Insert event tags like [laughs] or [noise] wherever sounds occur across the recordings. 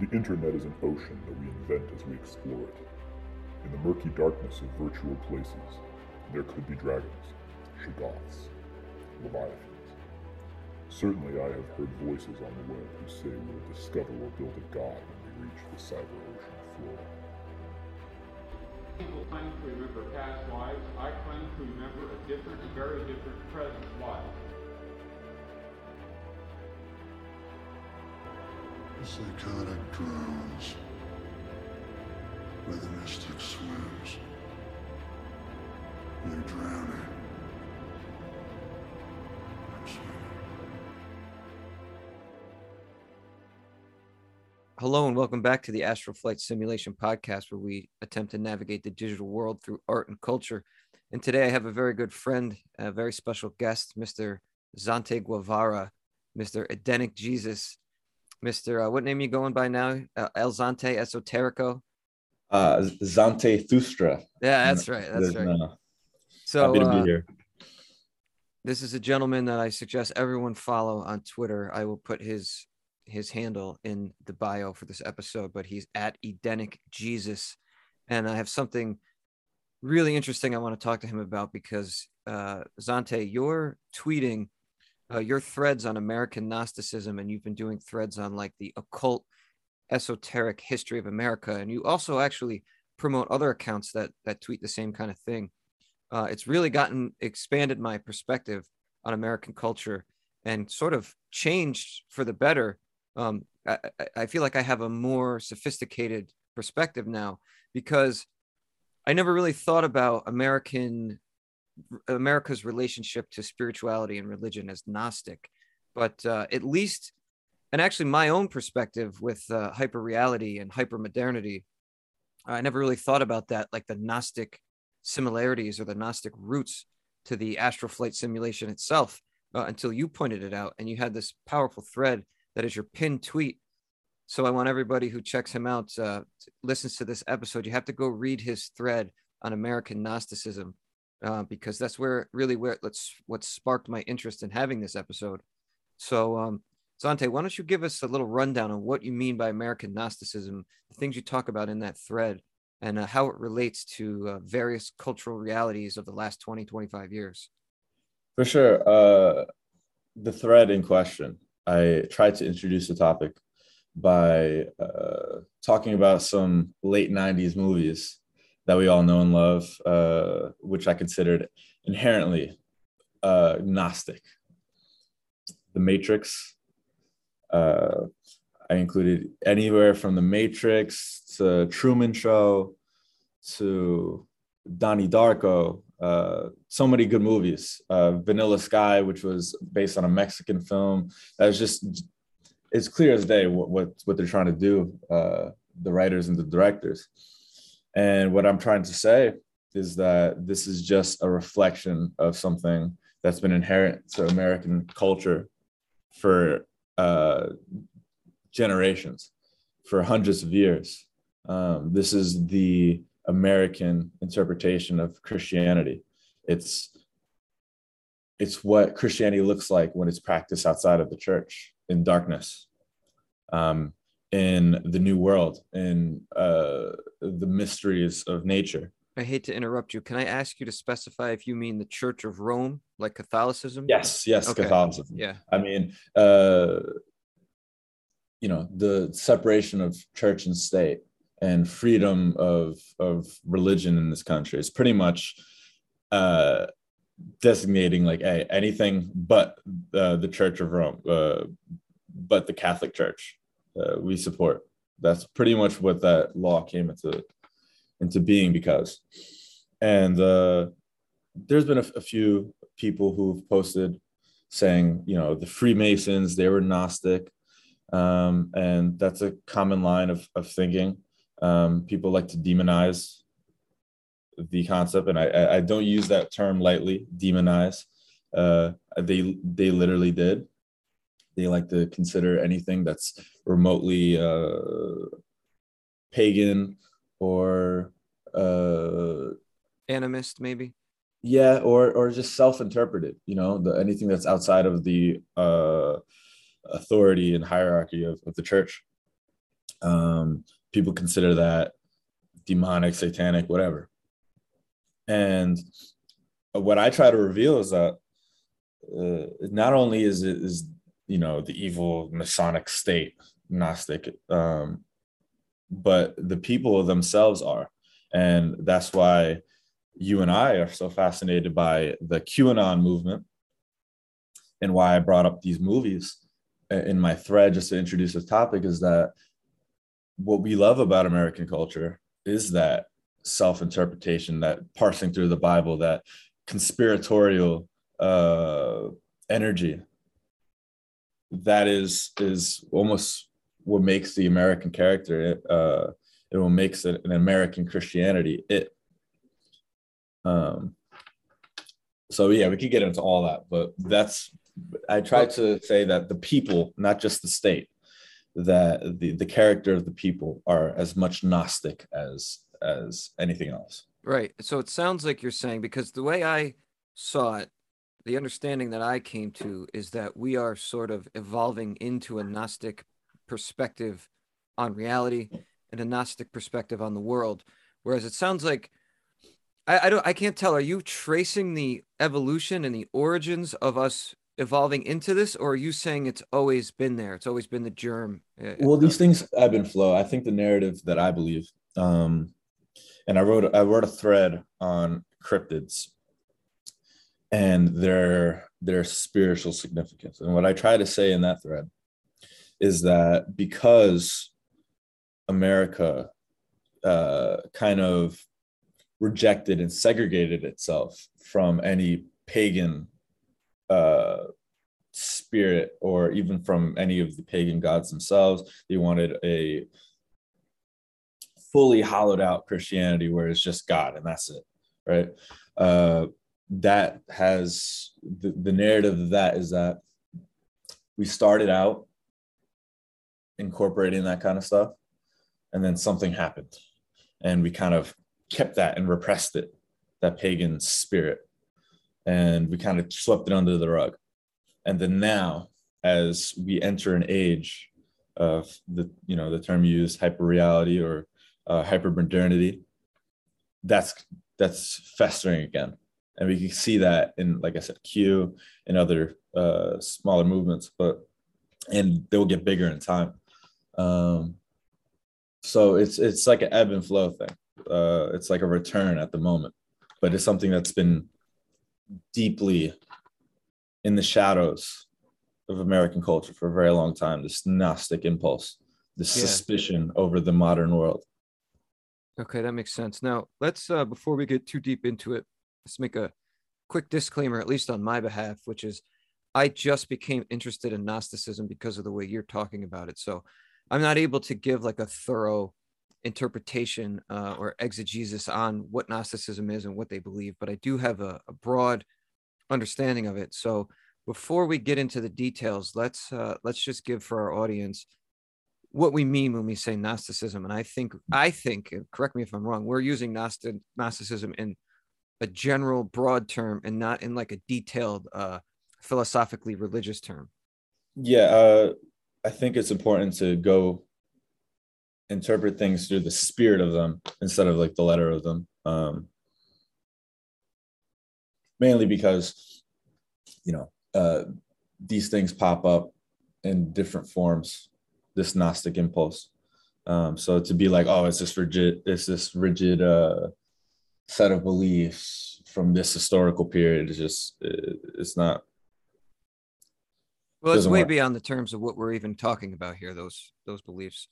The internet is an ocean that we invent as we explore it. In the murky darkness of virtual places, there could be dragons, shoggoths, leviathans. Certainly, I have heard voices on the web who say we will discover or build a god when we reach the cyber ocean floor. People claim to remember past lives. I claim to remember a different, very different present life. Psychotic drowns where the mystic swims. You're drowning. Hello and welcome back to the Astral Flight Simulation Podcast, where we attempt to navigate the digital world through art and culture. And today I have a very good friend, a very special guest, Mr. Zantae Guevara, Mr. Edenic Jesus, Mr. Uh, what name are you going by now? Uh, El Zantae Esoterico. Uh, Zantae Thustra. Yeah, that's right. That's There's right. no- So happy to uh, be here. this is a gentleman that I suggest everyone follow on Twitter. I will put his his handle in the bio for this episode, but he's at Edenic Jesus, and I have something really interesting I want to talk to him about because uh, Zantae, you're tweeting uh, your threads on American Gnosticism, and you've been doing threads on like the occult, esoteric history of America, and you also actually promote other accounts that that tweet the same kind of thing. Uh, it's really gotten expanded my perspective on American culture and sort of changed for the better. Um, I, I- I feel like I have a more sophisticated perspective now because I never really thought about American America's relationship to spirituality and religion as Gnostic, but uh, at least, and actually my own perspective with uh, hyper reality and hyper modernity, I never really thought about that like the Gnostic similarities or the Gnostic roots to the astral flight simulation itself uh, until you pointed it out and you had this powerful thread that is your pinned tweet. So I want everybody who checks him out, uh, listens to this episode, you have to go read his thread on American Gnosticism uh, because that's where really where let's what sparked my interest in having this episode. So, um, Zantae, why don't you give us a little rundown on what you mean by American Gnosticism, the things you talk about in that thread, and uh, how it relates to uh, various cultural realities of the last 20, 25 years? For sure. Uh, the thread in question, I tried to introduce the topic by uh, talking about some late 90s movies that we all know and love, uh, which I considered inherently uh, Gnostic. The Matrix. Uh, I included anywhere from The Matrix to Truman Show to Donnie Darko. Uh, so many good movies. Uh, Vanilla Sky, which was based on a Mexican film. That was just, it's clear as day what what, what they're trying to do, uh, the writers and the directors. And what I'm trying to say is that this is just a reflection of something that's been inherent to American culture for uh, generations, for hundreds of years. Um, this is the American interpretation of Christianity. It's it's what Christianity looks like when it's practiced outside of the church in darkness, um, in the new world, in uh, the mysteries of nature. I hate to interrupt you. Can I ask you to specify if you mean the Church of Rome, like Catholicism? Yes, yes, Okay. Catholicism. Yeah. I mean, uh, you know, the separation of church and state and freedom of of religion in this country is pretty much uh, designating like hey, anything but uh, the Church of Rome, uh, but the Catholic Church uh, we support. That's pretty much what that law came into into being because, and uh, there's been a, few people who've posted saying, you know, the Freemasons, they were Gnostic. Um, and that's a common line of, of thinking. Um, people like to demonize the concept, and I, I- I don't use that term lightly, demonize. Uh, they, they literally did. They like to consider anything that's remotely uh, pagan or uh, Animist, maybe? yeah or or just self-interpreted you know the anything that's outside of the uh authority and hierarchy of, of the church Um, people consider that demonic, satanic, whatever. And what I try to reveal is that uh, not only is it is you know the evil Masonic state Gnostic, um, but the people themselves are, and that's why you and I are so fascinated by the QAnon movement, and why I brought up these movies in my thread just to introduce this topic is that what we love about American culture is that self interpretation, that parsing through the Bible, that conspiratorial uh, energy. That is is almost what makes the American character. Uh, it will makes it an American Christianity. It. Um. So yeah, we could get into all that, but that's. I try to say that the people, not just the state, that the the character of the people are as much Gnostic as as anything else. Right. So it sounds like you're saying because the way I saw it, the understanding that I came to is that we are sort of evolving into a Gnostic perspective on reality and a Gnostic perspective on the world. Whereas it sounds like I, I don't I can't tell. Are you tracing the evolution and the origins of us evolving into this, or are you saying it's always been there? It's always been the germ. Uh, well, these things ebb and flow. I think the narrative that I believe, um, and I wrote I wrote a thread on cryptids and their their spiritual significance. And what I try to say in that thread is that because America uh, kind of rejected and segregated itself from any pagan uh, spirit or even from any of the pagan gods themselves. They wanted a fully hollowed out Christianity where it's just God and that's it, right? Uh, that has the, the narrative of that is that we started out incorporating that kind of stuff and then something happened and we kind of kept that and repressed it that pagan spirit and we kind of swept it under the rug. And then now as we enter an age of the you know the term used hyper reality or uh, hyper modernity that's that's festering again and we can see that in like i said q and other uh, smaller movements but and they will get bigger in time. Um, so it's it's like an ebb and flow thing. Uh, it's like a return at the moment but it's something that's been deeply in the shadows of american culture for a very long time this gnostic impulse this yeah. suspicion over the modern world. Okay that makes sense. Now let's uh, before we get too deep into it let's make a quick disclaimer, at least on my behalf, which is I just became interested in Gnosticism because of the way you're talking about it. So I'm not able to give like a thorough interpretation uh, or exegesis on what Gnosticism is and what they believe, but I do have a, a broad understanding of it. So before we get into the details, let's uh, let's just give for our audience what we mean when we say Gnosticism. And I think I think, correct me if I'm wrong, we're using Gnostic, Gnosticism in a general broad term and not in like a detailed uh philosophically religious term? Yeah uh i think it's important to go interpret things through the spirit of them instead of like the letter of them um mainly because you know uh these things pop up in different forms this gnostic impulse um so to be like oh it's this rigid it's this rigid uh set of beliefs from this historical period is just uh, it's not well it's way work. beyond the terms of what we're even talking about here those those beliefs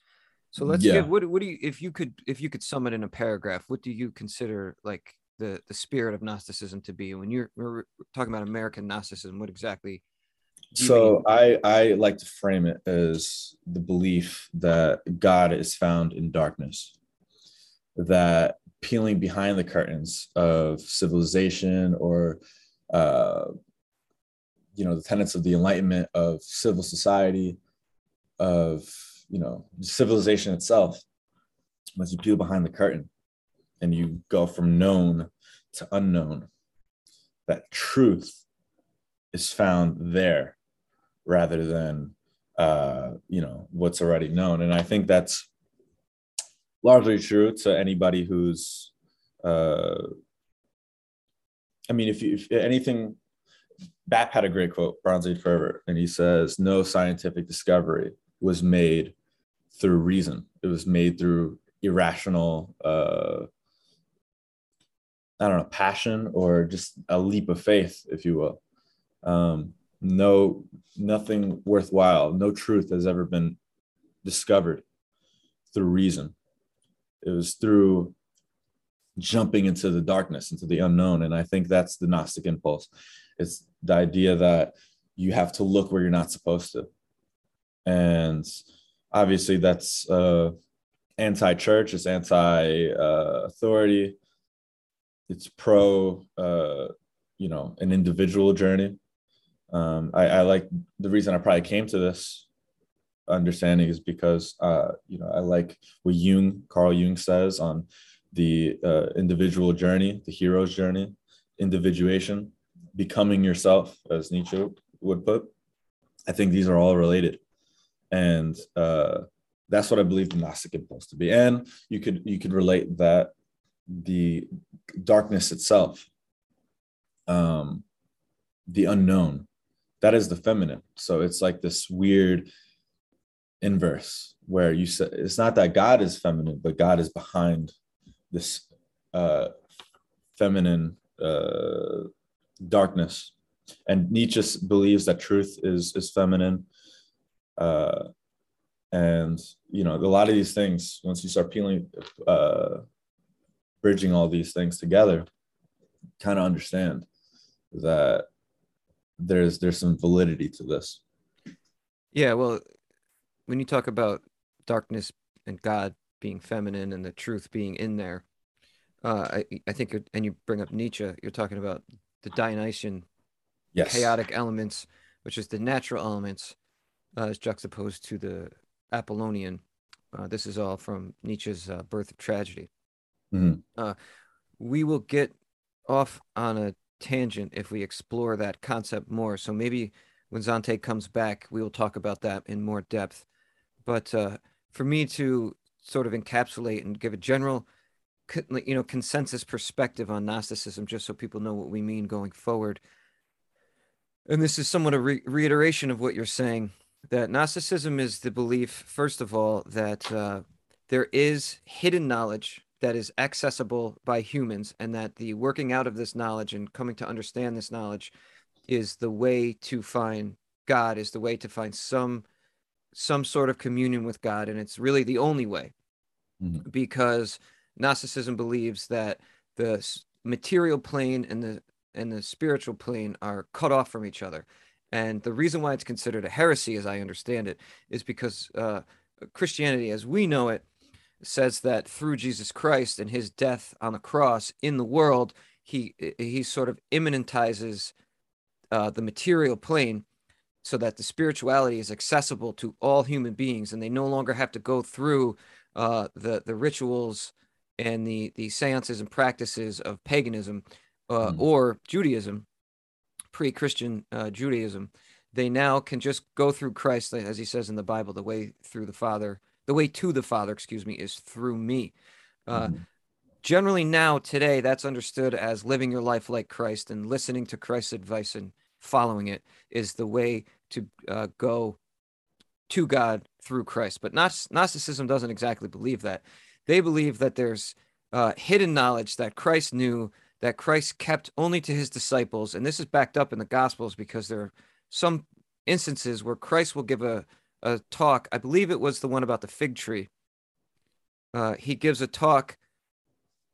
so let's yeah. give what what do you if you could if you could sum it in a paragraph what do you consider like the the spirit of gnosticism to be when you're we're talking about american gnosticism what exactly so i i like to frame it as the belief that god is found in darkness that peeling behind the curtains of civilization or uh, you know the tenets of the enlightenment of civil society of you know civilization itself. Once you peel behind the curtain and you go from known to unknown that truth is found there rather than uh, you know what's already known. And i think that's largely true to anybody who's uh i mean if you if anything bap had a great quote bronze age forever and he says no scientific discovery was made through reason. It was made through irrational uh i don't know passion or just a leap of faith if you will. Um no nothing worthwhile no truth has ever been discovered through reason it was through jumping into the darkness into the unknown. And i think that's the gnostic impulse. It's the idea that you have to look where you're not supposed to. And obviously that's uh, anti-church it's anti-authority it's pro uh, you know an individual journey. Um, I, I like the reason i probably came to this understanding is because uh, you know I like what Jung, Carl Jung says on the uh, individual journey, the hero's journey, individuation, becoming yourself, as Nietzsche would put. I think these are all related, and uh, that's what I believe the Gnostic impulse to be. And you could you could relate that the darkness itself, um, the unknown, that is the feminine. So it's like this weird inverse where you say it's not that God is feminine, but God is behind this uh, feminine uh, darkness. And Nietzsche believes that truth is is feminine. Uh, and you know, a lot of these things, once you start peeling, uh, bridging all these things together, kind of understand that there's there's some validity to this. Yeah, well, when you talk about darkness and God being feminine and the truth being in there, uh, I I think and you bring up Nietzsche, you're talking about the Dionysian yes. chaotic elements, which is the natural elements, uh, as juxtaposed to the Apollonian. Uh, this is all from Nietzsche's uh, Birth of Tragedy. Mm-hmm. we will get off on a tangent if we explore that concept more. So maybe when Zantae comes back, we will talk about that in more depth. But uh, for me to sort of encapsulate and give a general, you know, consensus perspective on Gnosticism, just so people know what we mean going forward. And this is somewhat a re- reiteration of what you're saying that Gnosticism is the belief, first of all, that uh, there is hidden knowledge that is accessible by humans, and that the working out of this knowledge and coming to understand this knowledge is the way to find God, is the way to find some some sort of communion with God, and it's really the only way, mm-hmm. because Gnosticism believes that the material plane and the and the spiritual plane are cut off from each other, and the reason why it's considered a heresy, as I understand it, is because uh, Christianity, as we know it, says that through Jesus Christ and His death on the cross in the world, he he sort of immanentizes uh, the material plane so that the spirituality is accessible to all human beings and they no longer have to go through uh, the the rituals and the the seances and practices of paganism uh, mm. or Judaism, pre-Christian uh, Judaism. They now can just go through Christ, as he says in the Bible, the way through the Father, the way to the Father, excuse me, is through me. Mm. Generally, now today, that's understood as living your life like Christ and listening to Christ's advice and following it is the way to uh, go to God through Christ. But Gnosticism doesn't exactly believe that. They believe that there's uh, hidden knowledge that Christ knew, that Christ kept only to his disciples. And this is backed up in the Gospels because there are some instances where Christ will give a, a talk. I believe it was the one about the fig tree. Uh, he gives a talk,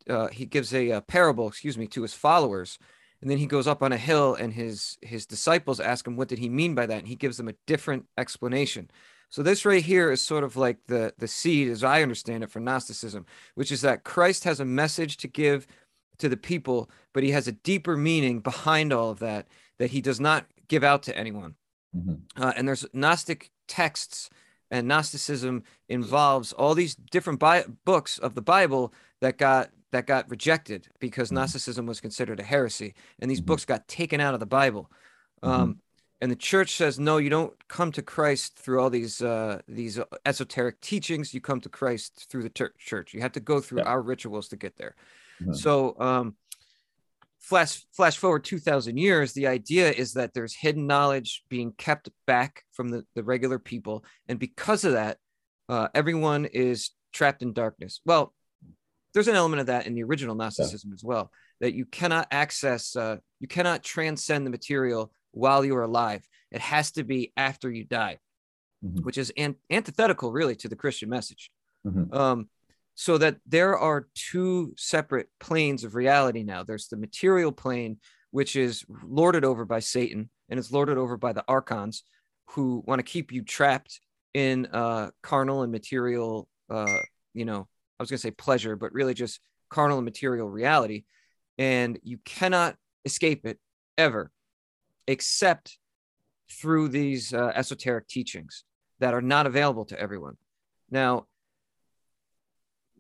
uh, he gives a, a parable, excuse me, to his followers and then he goes up on a hill and his his disciples ask him what did he mean by that? And he gives them a different explanation. So this right here is sort of like the the seed as i understand it for gnosticism which is that christ has a message to give to the people but he has a deeper meaning behind all of that that he does not give out to anyone. Mm-hmm. uh, and there's gnostic texts and gnosticism involves all these different bi- books of the bible that got that got rejected because mm-hmm. Gnosticism was considered a heresy, and these mm-hmm. books got taken out of the Bible. Mm-hmm. Um, and the church says no you don't come to christ through all these uh these esoteric teachings you come to christ through the church you have to go through Yeah. our rituals to get there Mhm. so um flash flash forward 2000 years the idea is that there's hidden knowledge being kept back from the, the regular people and because of that uh, everyone is trapped in darkness well there's an element of that in the original gnosticism as well that you cannot access uh, you cannot transcend the material while you are alive it has to be after you die Mhm. which is an- antithetical really to the christian message Mhm. um, so that there are two separate planes of reality now there's the material plane which is lorded over by satan and it's lorded over by the archons who want to keep you trapped in uh, carnal and material uh, you know i was going to say pleasure but really just carnal and material reality. And you cannot escape it ever except through these uh, esoteric teachings that are not available to everyone. Now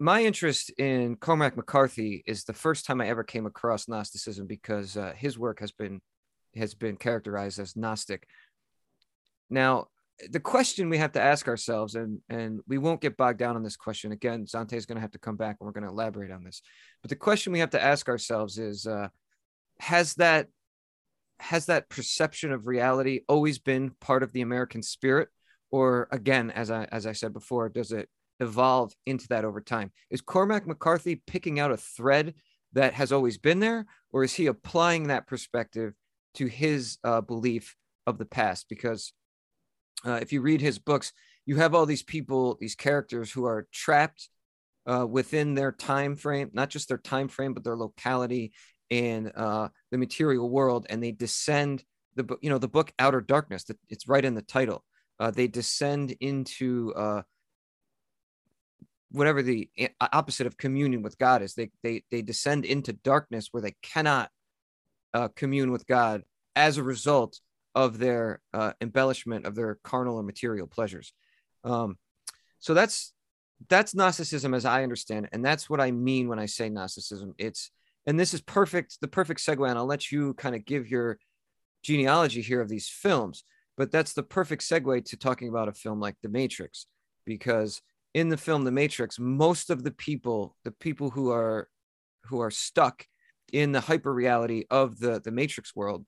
my interest in cormac mccarthy is the first time i ever came across gnosticism because uh, his work has been has been characterized as gnostic. Now the question we have to ask ourselves and and we won't get bogged down on this question. Again zantae is going to have to come back and we're going to elaborate on this. But the question we have to ask ourselves is uh, has that has that perception of reality always been part of the american spirit? Or again as i as i said before does it evolve into that over time? Is cormac mccarthy picking out a thread that has always been there or is he applying that perspective to his uh, belief of the past? Because uh, if you read his books you have all these people these characters who are trapped uh, within their time frame not just their time frame but their locality and uh, the material world and they descend the book you know the book outer darkness that it's right in the title. Uh, they descend into uh, whatever the opposite of communion with god is. They they they descend into darkness where they cannot uh, commune with god. As a result of their uh, embellishment of their carnal or material pleasures. Um, so that's that's gnosticism as i understand it and that's what i mean when i say gnosticism. It's and this is perfect the perfect segue and i'll let you kind of give your genealogy here of these films but that's the perfect segue to talking about a film like the matrix because in the film the matrix most of the people the people who are who are stuck in the hyper reality of the the matrix world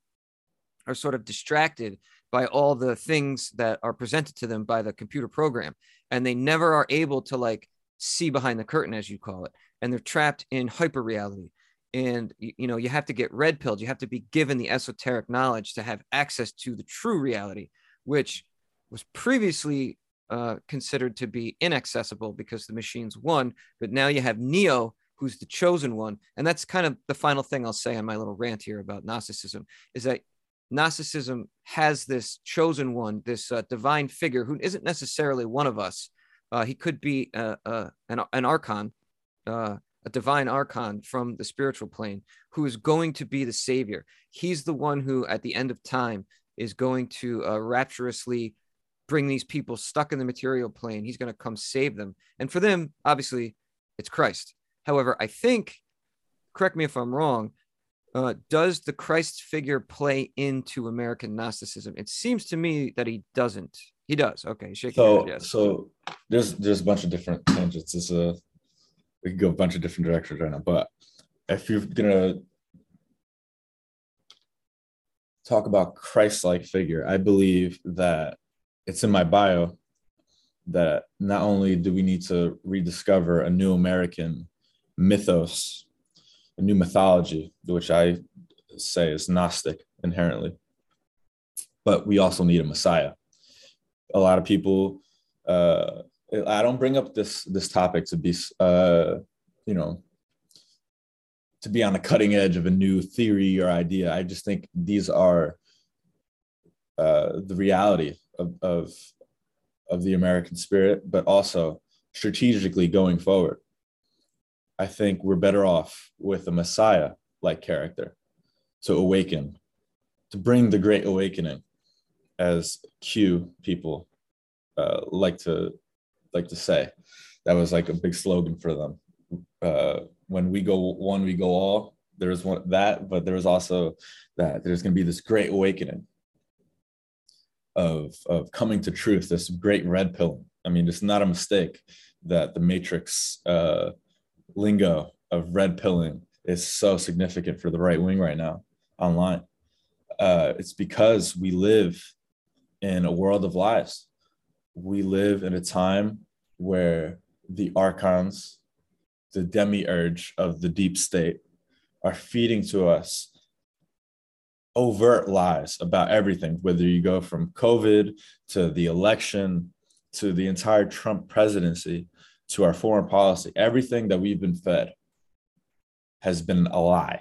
are sort of distracted by all the things that are presented to them by the computer program. And they never are able to like see behind the curtain as you call it. And they're trapped in hyper reality and you know you have to get red pilled. You have to be given the esoteric knowledge to have access to the true reality which was previously uh, considered to be inaccessible because the machines won. But now you have neo who's the chosen one. And that's kind of the final thing i'll say on my little rant here about gnosticism is that Gnosticism has this chosen one, this uh, divine figure who isn't necessarily one of us. Uh, he could be uh, uh, an, an archon, uh, a divine archon from the spiritual plane, who is going to be the savior. He's the one who, at the end of time, is going to uh, rapturously bring these people stuck in the material plane. He's going to come save them. And for them, obviously, it's Christ. However, I think, correct me if I'm wrong, uh, does the Christ figure play into American Gnosticism? It seems to me that he doesn't. He does. Okay, shaking your So, head, yes. so there's there's a bunch of different tangents. It's a we can go a bunch of different directions right now. But if you're gonna talk about Christ-like figure, I believe that it's in my bio that not only do we need to rediscover a new American mythos, a new mythology, which I say is Gnostic inherently, but we also need a Messiah. A lot of people uh, I don't bring up this this topic to be uh, you know to be on the cutting edge of a new theory or idea. I just think these are uh, the reality of, of of the American spirit, but also strategically going forward. I think we're better off with a Messiah like character to awaken, to bring the great awakening, as Q people uh, like to like to say. That was like a big slogan for them. Uh, when we go one, we go all. There was one that, but there was also that there's going to be this great awakening. of of coming to truth, this great red pill. I mean, it's not a mistake that the Matrix uh, lingo of red pilling is so significant for the right wing right now online. Uh, it's because we live in a world of lies. We live in a time where the archons, the demiurge of the deep state, are feeding to us overt lies about everything, whether you go from COVID to the election to the entire Trump presidency to our foreign policy. Everything that we've been fed has been a lie.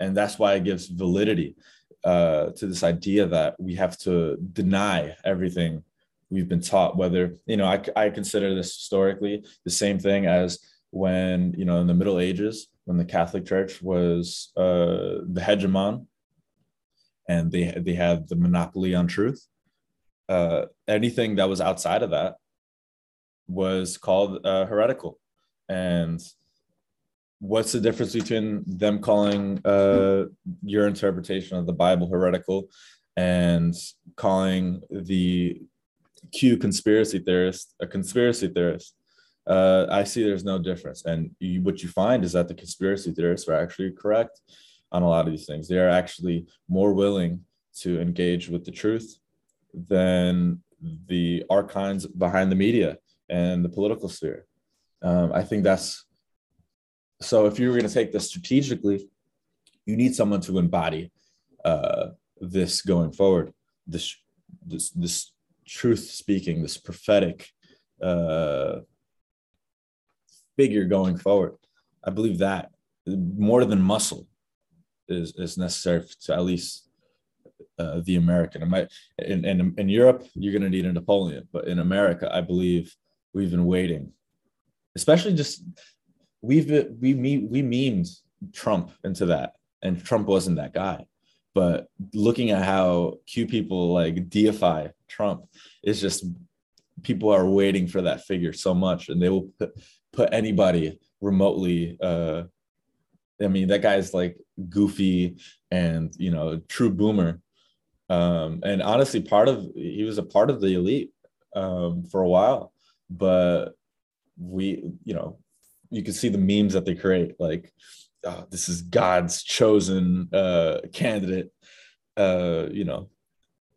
And that's why it gives validity uh, to this idea that we have to deny everything we've been taught. Whether, you know, I, I consider this historically the same thing as when, you know, in the Middle Ages, when the Catholic Church was uh, the hegemon and they, they had the monopoly on truth. Uh, anything that was outside of that was called uh, heretical. And what's the difference between them calling uh, your interpretation of the Bible heretical and calling the Q conspiracy theorist a conspiracy theorist? Uh, I see there's no difference. And you, what you find is that the conspiracy theorists are actually correct on a lot of these things. They are actually more willing to engage with the truth than the archons behind the media and the political sphere. Um, I think that's so. If you were going to take this strategically, you need someone to embody uh, this going forward. This this this truth speaking, this prophetic uh, figure going forward. I believe that more than muscle is is necessary to at least uh, the American. In, in, in Europe, you're going to need a Napoleon, but in America, I believe we've been waiting, especially just we've we we we memed Trump into that, and Trump wasn't that guy. But looking at how Q people like deify Trump, it's just people are waiting for that figure so much, and they will put, put anybody remotely. Uh, I mean, that guy's like goofy and you know true boomer um, and honestly part of he was a part of the elite um, for a while but we you know you can see the memes that they create like oh, this is god's chosen uh, candidate uh, you know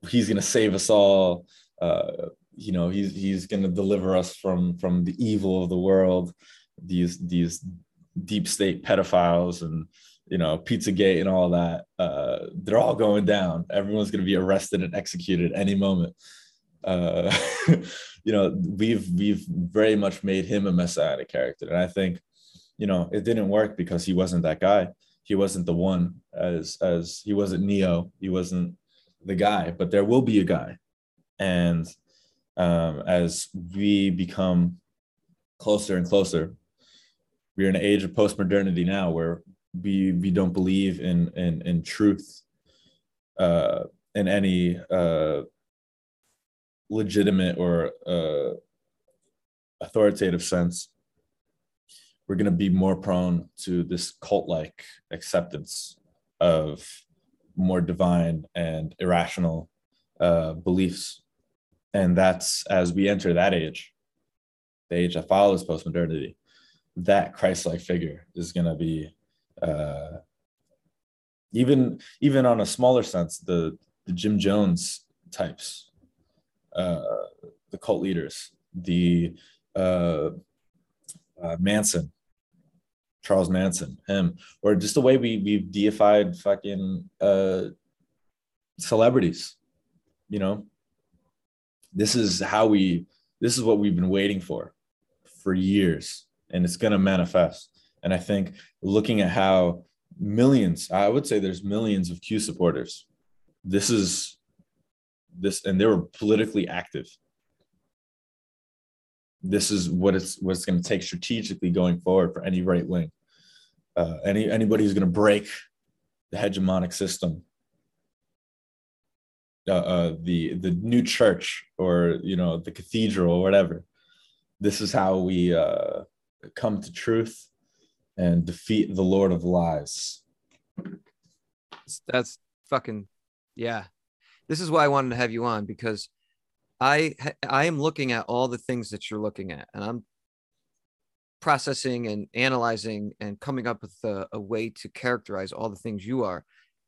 he's gonna save us all uh, you know he's he's gonna deliver us from from the evil of the world these these deep state pedophiles and you know, Pizzagate and all that, uh, they're all going down. Everyone's to be arrested and executed any moment. Uh, [laughs] you know, we've we've very much made him a messianic character, and I think, you know, it didn't work because he wasn't that guy. He wasn't the one as as he wasn't Neo. He wasn't the guy, but there will be a guy, and um, as we become closer and closer, we're in an age of post modernity now where we we don't believe in in in truth uh in any uh legitimate or uh authoritative sense we're going to be more prone to this cult like acceptance of more divine and irrational uh, beliefs. And that's as we enter that age, the age that follows post modernity, that Christ like figure is going to be uh, even even on a smaller sense, the the Jim Jones types, the cult leaders, the uh, uh, Manson, Charles Manson, him, or just the way we we've deified fucking uh, celebrities. You know, this is how we. This is what we've been waiting for, for years, and it's gonna manifest. And I think looking at how millions, I would say there's millions of Q supporters. This is this, and they were politically active. This is what it's what's going to take strategically going forward for any right wing. Uh, any anybody who's going to break the hegemonic system, uh, uh, the the new church or you know the cathedral or whatever. This is how we uh, come to truth and defeat the Lord of Lies. That's fucking yeah. This is why I wanted to have you on because I I am looking at all the things that you're looking at, and I'm processing and analyzing and coming up with a, a way to characterize all the things you are.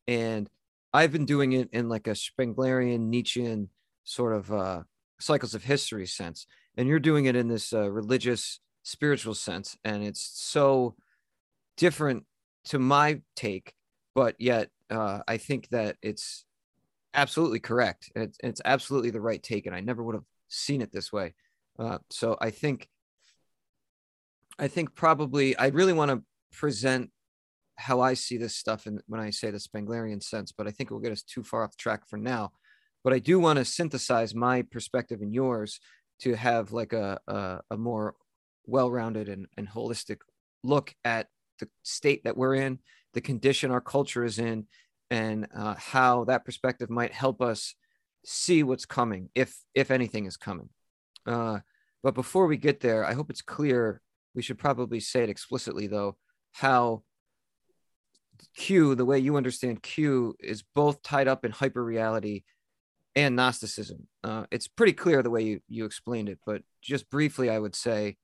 And I've been doing it in like a Spenglerian Nietzschean sort of uh, cycles of history sense, and you're doing it in this uh, religious spiritual sense, and it's so different to my take, but yet uh, I think that it's absolutely correct. It's, it's absolutely the right take, and I never would have seen it this way. Uh, so I think, I think probably I really want to present how I see this stuff and when I say the Spenglerian sense, but I think it will get us too far off track for now. But I do want to synthesize my perspective and yours to have like a a, a more well-rounded and, and holistic look at the state that we're in, the condition our culture is in, and uh, how that perspective might help us see what's coming, if if anything is coming. Uh, but before we get there, I hope it's clear. We should probably say it explicitly, though, how Q, the way you understand Q, is both tied up in hyper reality and Gnosticism. Uh, it's pretty clear the way you, you explained it, but just briefly, I would say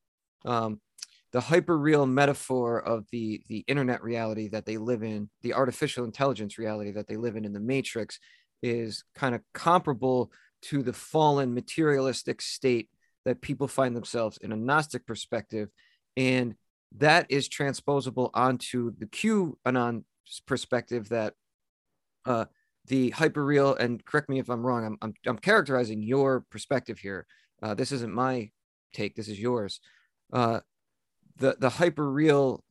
um, the hyper real metaphor of the the internet reality that they live in the artificial intelligence reality that they live in in the matrix is kind of comparable to the fallen materialistic state that people find themselves in a gnostic perspective. And that is transposable onto the qanon perspective that uh, the hyperreal and correct me if i'm wrong i'm, I'm, I'm characterizing your perspective here. Uh, this isn't my take this is yours. Uh, the the hyper real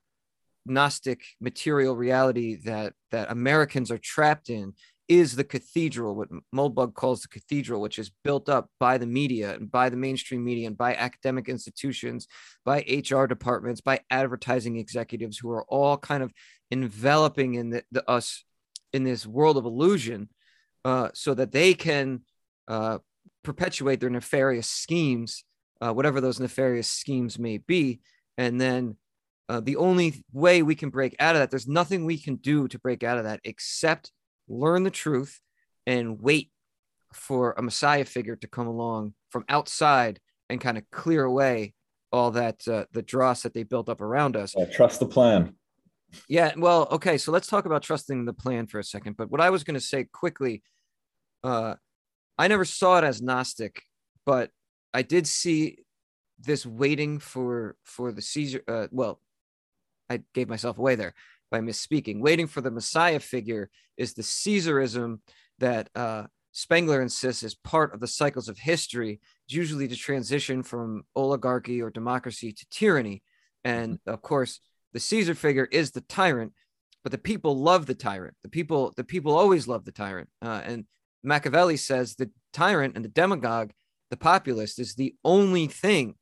gnostic material reality that that Americans are trapped in is the cathedral, what Moldbug calls the cathedral, which is built up by the media and by the mainstream media and by academic institutions, by HR departments, by advertising executives who are all kind of enveloping in the, the us in this world of illusion, uh, so that they can uh, perpetuate their nefarious schemes, uh, whatever those nefarious schemes may be, and then uh, the only way we can break out of that, there's nothing we can do to break out of that except learn the truth and wait for a Messiah figure to come along from outside and kind of clear away all that uh, the dross that they built up around us. Uh, trust the plan. Yeah, well, okay, so let's talk about trusting the plan for a second. But what I was going to say quickly, uh, I never saw it as Gnostic, but I did see this waiting for for the Caesar. Uh, well, I gave myself away there by misspeaking. Waiting for the Messiah figure is the Caesarism that uh, Spengler insists is part of the cycles of history, usually to transition from oligarchy or democracy to tyranny. And mm-hmm. of course, the Caesar figure is the tyrant, but the people love the tyrant. The people, the people always love the tyrant. Uh, and Machiavelli says the tyrant and the demagogue, the populist, is the only thing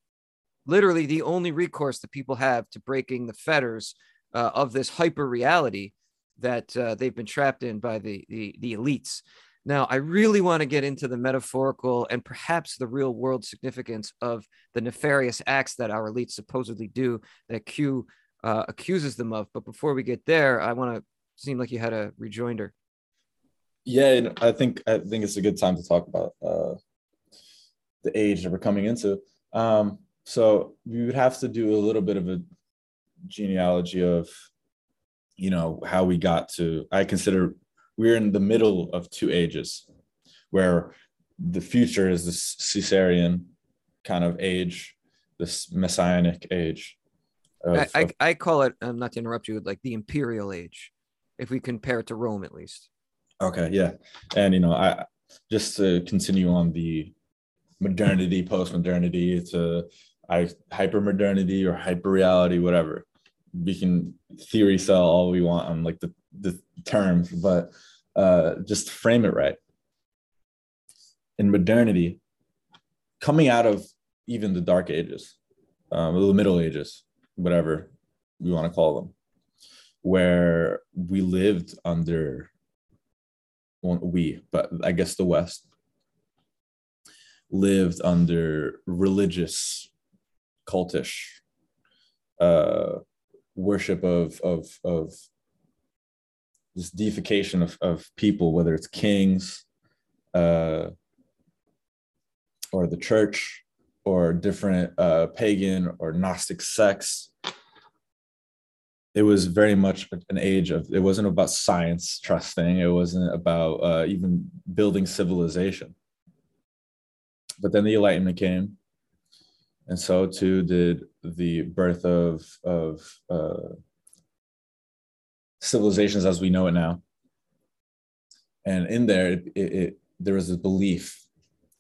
literally the only recourse that people have to breaking the fetters uh, of this hyper reality that uh, they've been trapped in by the, the, the elites. Now, I really want to get into the metaphorical and perhaps the real world significance of the nefarious acts that our elites supposedly do that Q uh, accuses them of. But before we get there, I want to seem like you had a rejoinder. Yeah, I think I think it's a good time to talk about uh, the age that we're coming into. Um, so we would have to do a little bit of a genealogy of, you know, how we got to. I consider we're in the middle of two ages, where the future is this Caesarian kind of age, this messianic age. Of, I, I, I call it. I'm not to interrupt you. Like the imperial age, if we compare it to Rome, at least. Okay, yeah, and you know, I just to continue on the modernity, post modernity, to I hyper modernity or hyper reality, whatever. We can theory sell all we want on like the, the terms, but uh, just frame it right. In modernity, coming out of even the dark ages, um, the middle ages, whatever we want to call them, where we lived under well, we, but I guess the West lived under religious cultish uh, worship of of of this deification of, of people, whether it's kings, uh, or the church or different uh, pagan or Gnostic sects. It was very much an age of, it wasn't about science trusting, it wasn't about uh, even building civilization. But then the Enlightenment came, and so too did the birth of, of uh, civilizations as we know it now. And in there, it, it, there was a belief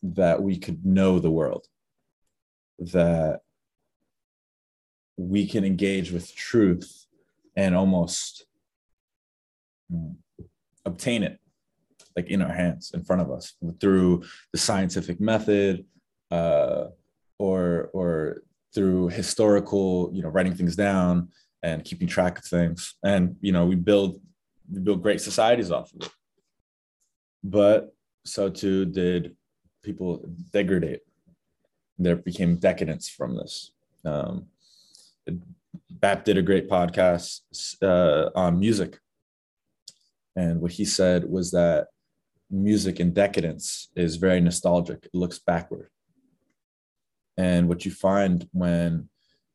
that we could know the world that we can engage with truth and almost mm, obtain it like in our hands in front of us through the scientific method uh, or or through historical you know writing things down and keeping track of things and you know we build we build great societies off of it but so too did people degrade there became decadence from this. Um, Bap did a great podcast uh, on music. And what he said was that music in decadence is very nostalgic, it looks backward. And what you find when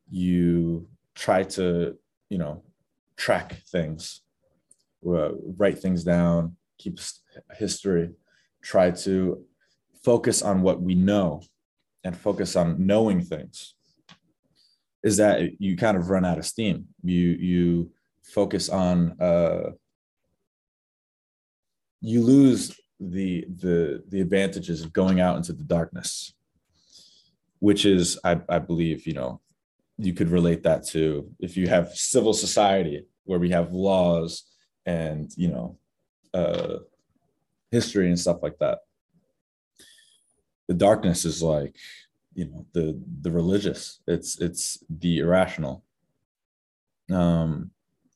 you try to, you know, track things, write things down, keep history, try to focus on what we know and focus on knowing things is that you kind of run out of steam. You you focus on uh you lose the the the advantages of going out into the darkness which is i i believe you know you could relate that to if you have civil society where we have laws and you know uh history and stuff like that. The darkness is like you know the the religious it's it's the irrational. Um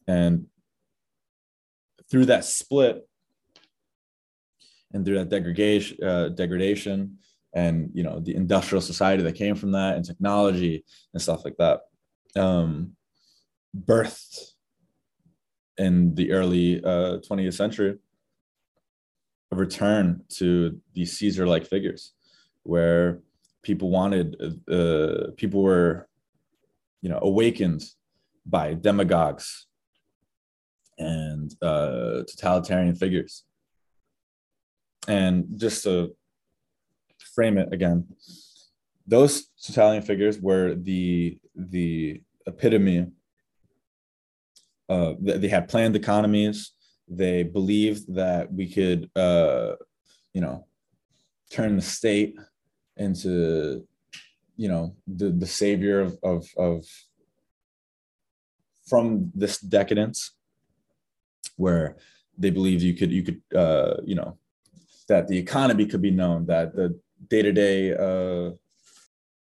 and through that split and through that degradation uh, degradation and you know the industrial society that came from that and technology and stuff like that um birthed in the early uh, 20th century a return to these caesar like figures where people wanted uh, people were you know awakened by demagogues and uh, totalitarian figures. And just to frame it again. Those Italian figures were the the epitome uh, they had planned economies. They believed that we could uh, you know turn the state into you know the the savior of of, of from this decadence where they believed you could you could uh you know that the economy could be known that the day-to-day uh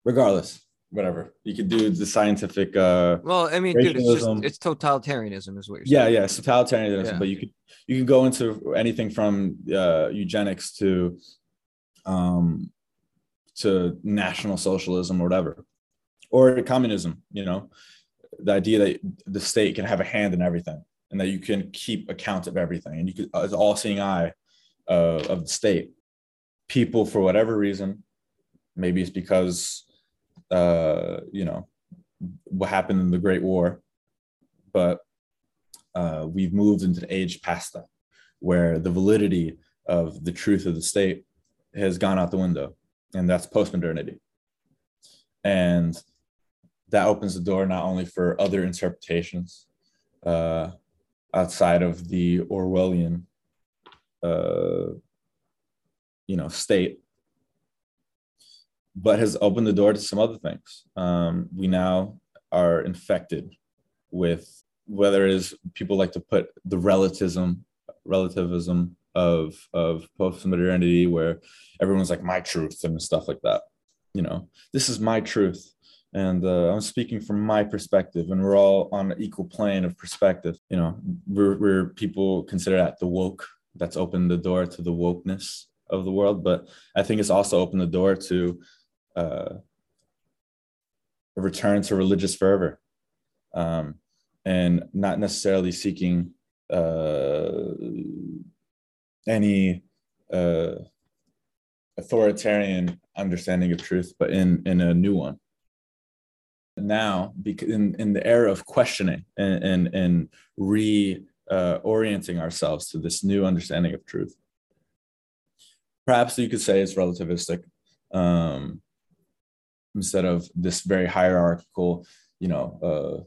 regardless whatever you could do the scientific uh well i mean dude, it's just it's totalitarianism is what you're yeah saying yeah it's totalitarianism yeah. but you could you can go into anything from uh eugenics to um to national socialism or whatever, or communism. You know, the idea that the state can have a hand in everything and that you can keep account of everything, and you could as all-seeing eye uh, of the state. People, for whatever reason, maybe it's because uh, you know what happened in the Great War, but uh, we've moved into the age past that, where the validity of the truth of the state has gone out the window and that's post-modernity. And that opens the door not only for other interpretations uh, outside of the orwellian uh, you know state but has opened the door to some other things um, we now are infected with whether it is people like to put the relativism relativism of of post modernity where everyone's like my truth and stuff like that. You know, this is my truth, and uh, I'm speaking from my perspective, and we're all on an equal plane of perspective. You know, we're, we're people consider that the woke. That's opened the door to the wokeness of the world, but I think it's also opened the door to uh, a return to religious fervor, um, and not necessarily seeking uh, any uh, authoritarian understanding of truth, but in in a new one. Now, in, in the era of questioning and and, and re uh, ourselves to this new understanding of truth, perhaps you could say it's relativistic um, instead of this very hierarchical, you know, uh,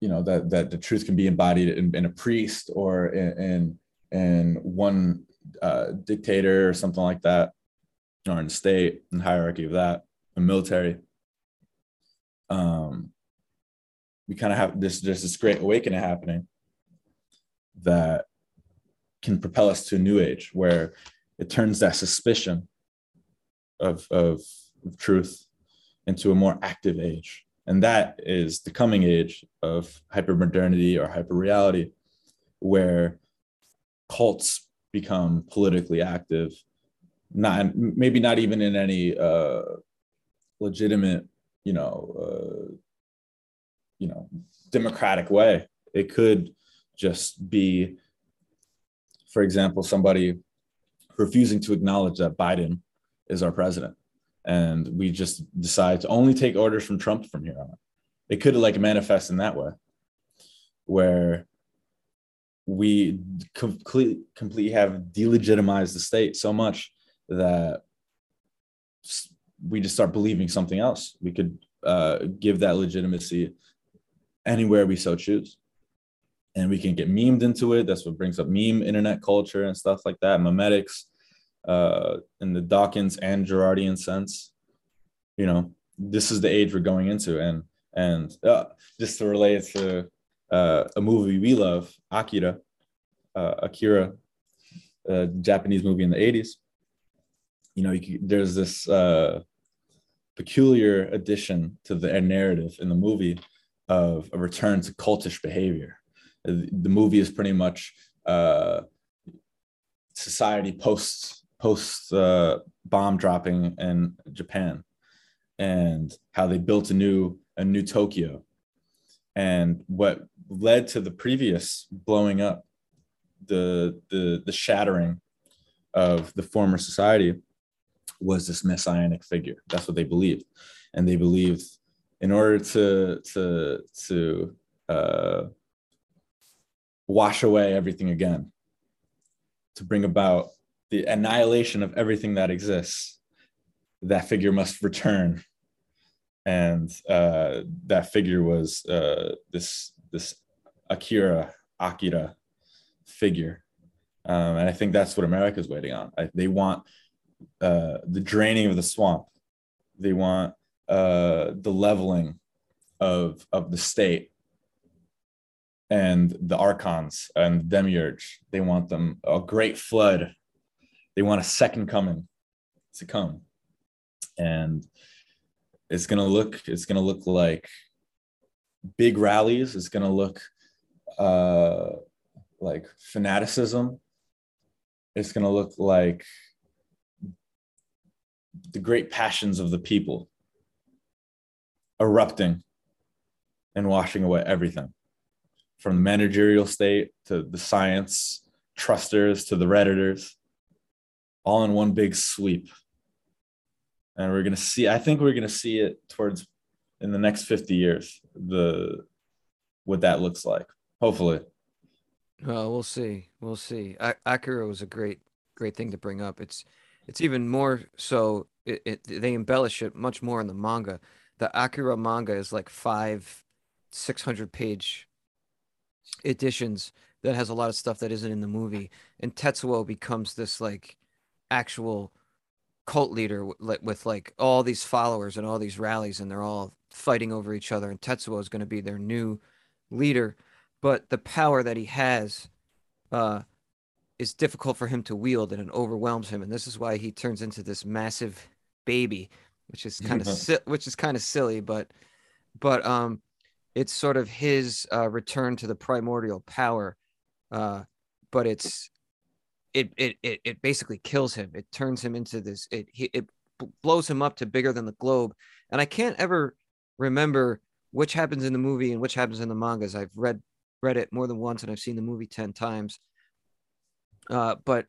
you know that that the truth can be embodied in, in a priest or in, in in one uh, dictator or something like that, or in state and hierarchy of that, the military. Um, we kind of have this there's this great awakening happening that can propel us to a new age where it turns that suspicion of, of, of truth into a more active age. And that is the coming age of hypermodernity or hyperreality where cults become politically active not maybe not even in any uh, legitimate you know uh, you know democratic way. It could just be for example somebody refusing to acknowledge that biden is our president and we just decide to only take orders from trump from here on it could like manifest in that way where we complete, completely have delegitimized the state so much that we just start believing something else. We could uh, give that legitimacy anywhere we so choose. And we can get memed into it. That's what brings up meme internet culture and stuff like that. Memetics uh, in the Dawkins and Girardian sense. You know, this is the age we're going into. And and uh, just to relate it to uh, a movie we love, Akira, uh, Akira, Japanese movie in the 80s. You know, you there's this uh, peculiar addition to the narrative in the movie of a return to cultish behavior. The movie is pretty much uh, society post post uh, bomb dropping in Japan, and how they built a new a new Tokyo, and what led to the previous blowing up, the the the shattering of the former society was this messianic figure. That's what they believed, and they believed in order to to to uh, wash away everything again, to bring about the annihilation of everything that exists, that figure must return, and uh, that figure was uh, this this Akira Akira figure, um, and I think that's what America's waiting on. I, they want uh, the draining of the swamp. They want uh, the leveling of of the state and the archons and demiurge. They want them a great flood. They want a second coming to come, and it's gonna look. It's gonna look like big rallies. It's gonna look uh, like fanaticism. It's gonna look like the great passions of the people erupting and washing away everything from the managerial state to the science trusters to the redditors all in one big sweep. And we're going to see i think we're going to see it towards in the next 50 years the what that looks like hopefully. Well we'll see we'll see. A- akira was a great great thing to bring up. It's it's even more so it, it they embellish it much more in the manga. The akira manga is like five 600 page editions that has a lot of stuff that isn't in the movie and tetsuo becomes this like actual cult leader with, with like all these followers and all these rallies and they're all fighting over each other and tetsuo is going to be their new leader. But the power that he has uh is difficult for him to wield and it overwhelms him and this is why he turns into this massive baby which is kind of [laughs] si- which is kind of silly but but um it's sort of his uh, return to the primordial power uh but it's it, it it it basically kills him. It turns him into this it it blows him up to bigger than the globe. And i can't ever remember which happens in the movie and which happens in the mangas. I've read read it more than once and i've seen the movie 10 times. Uh but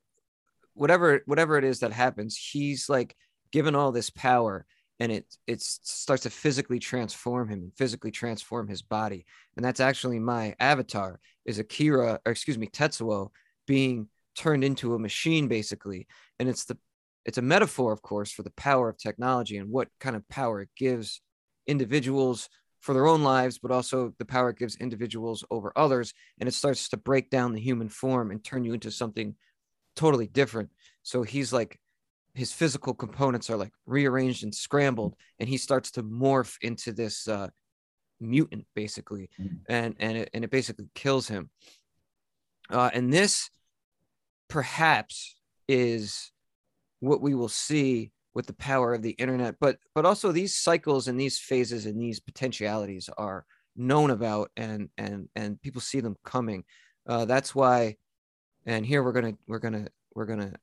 whatever whatever it is that happens, he's like given all this power and it it starts to physically transform him and physically transform his body. And that's actually my avatar is Akira, or excuse me, Tetsuo being turned into a machine basically. And it's the it's a metaphor, of course, for the power of technology and what kind of power it gives individuals for their own lives, but also the power it gives individuals over others. And it starts to break down the human form and turn you into something totally different. So he's like his physical components are like rearranged and scrambled and he starts to morph into this uh, mutant basically mm-hmm. and and it, and it basically kills him uh, and this perhaps is what we will see with the power of the internet but but also these cycles and these phases and these potentialities are known about and and and people see them coming uh, that's why and here we're gonna we're gonna we're gonna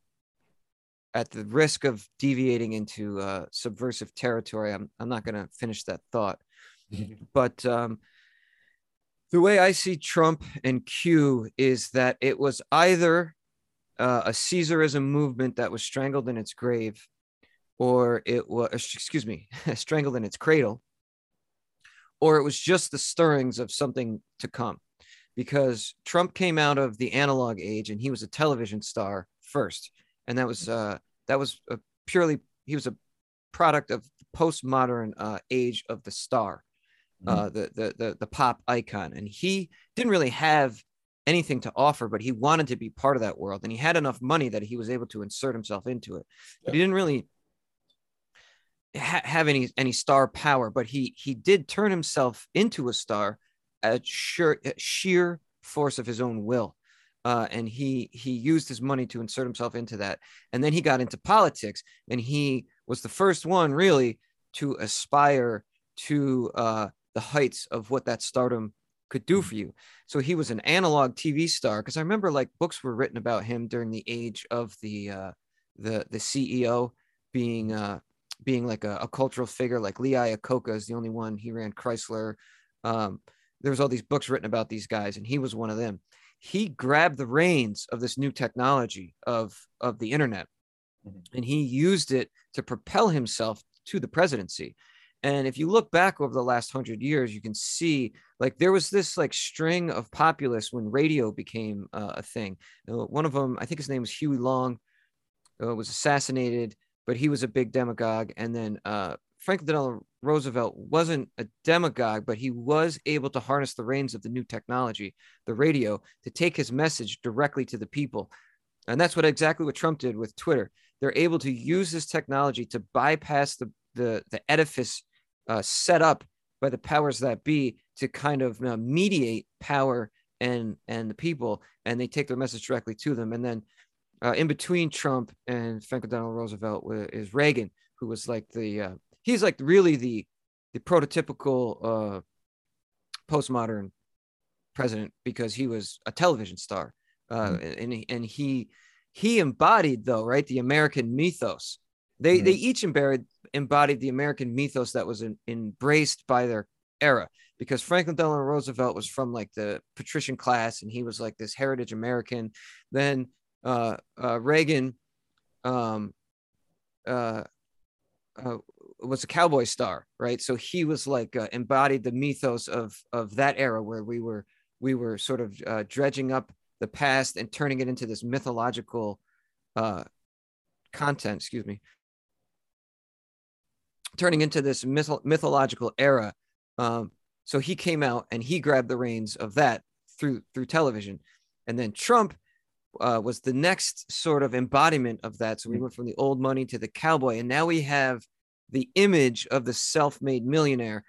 at the risk of deviating into uh, subversive territory, I'm, I'm not going to finish that thought. [laughs] but um, the way I see Trump and Q is that it was either uh, a Caesarism movement that was strangled in its grave, or it was, excuse me, [laughs] strangled in its cradle, or it was just the stirrings of something to come. Because Trump came out of the analog age and he was a television star first and that was uh, that was a purely he was a product of the postmodern uh, age of the star, mm-hmm. uh, the, the the the pop icon, and he didn't really have anything to offer, but he wanted to be part of that world, and he had enough money that he was able to insert himself into it. Yeah. But he didn't really ha- have any any star power, but he he did turn himself into a star at sheer sheer force of his own will uh, and he he used his money to insert himself into that. And then he got into politics and he was the first one really to aspire to uh, the heights of what that stardom could do for you. So he was an analog tv star because i remember like books were written about him during the age of the uh, the the ceo being uh being like a, a cultural figure like lee iacocca is the only one. He ran chrysler. Um there was all these books written about these guys and he was one of them he grabbed the reins of this new technology of of the internet mm-hmm. and he used it to propel himself to the presidency. And if you look back over the last hundred years you can see like there was this like string of populists when radio became uh, a thing. Uh, one of them i think his name was huey long uh, was assassinated but he was a big demagogue. And then uh, franklin delano Roosevelt wasn't a demagogue, but he was able to harness the reins of the new technology, the radio, to take his message directly to the people. And that's what exactly what Trump did with Twitter. They're able to use this technology to bypass the the, the edifice uh, set up by the powers that be to kind of uh, mediate power and and the people, and they take their message directly to them. And then uh, in between Trump and Franklin Delano Roosevelt is Reagan, who was like the uh, he's like really the the prototypical uh, postmodern president because he was a television star, uh, mm-hmm. and and he he embodied though right the American mythos. They mm-hmm. they each embodied embodied the American mythos that was in, embraced by their era because Franklin Delano Roosevelt was from like the patrician class and he was like this heritage American. Then uh, uh, Reagan um, uh, uh, was a cowboy star, right? So he was like uh, embodied the mythos of of that era where we were we were sort of uh, dredging up the past and turning it into this mythological uh, content. Excuse me, turning into this myth- mythological era. Um, so he came out and he grabbed the reins of that through through television, and then Trump uh, was the next sort of embodiment of that. So we went from the old money to the cowboy, and now we have the image of the self-made millionaire.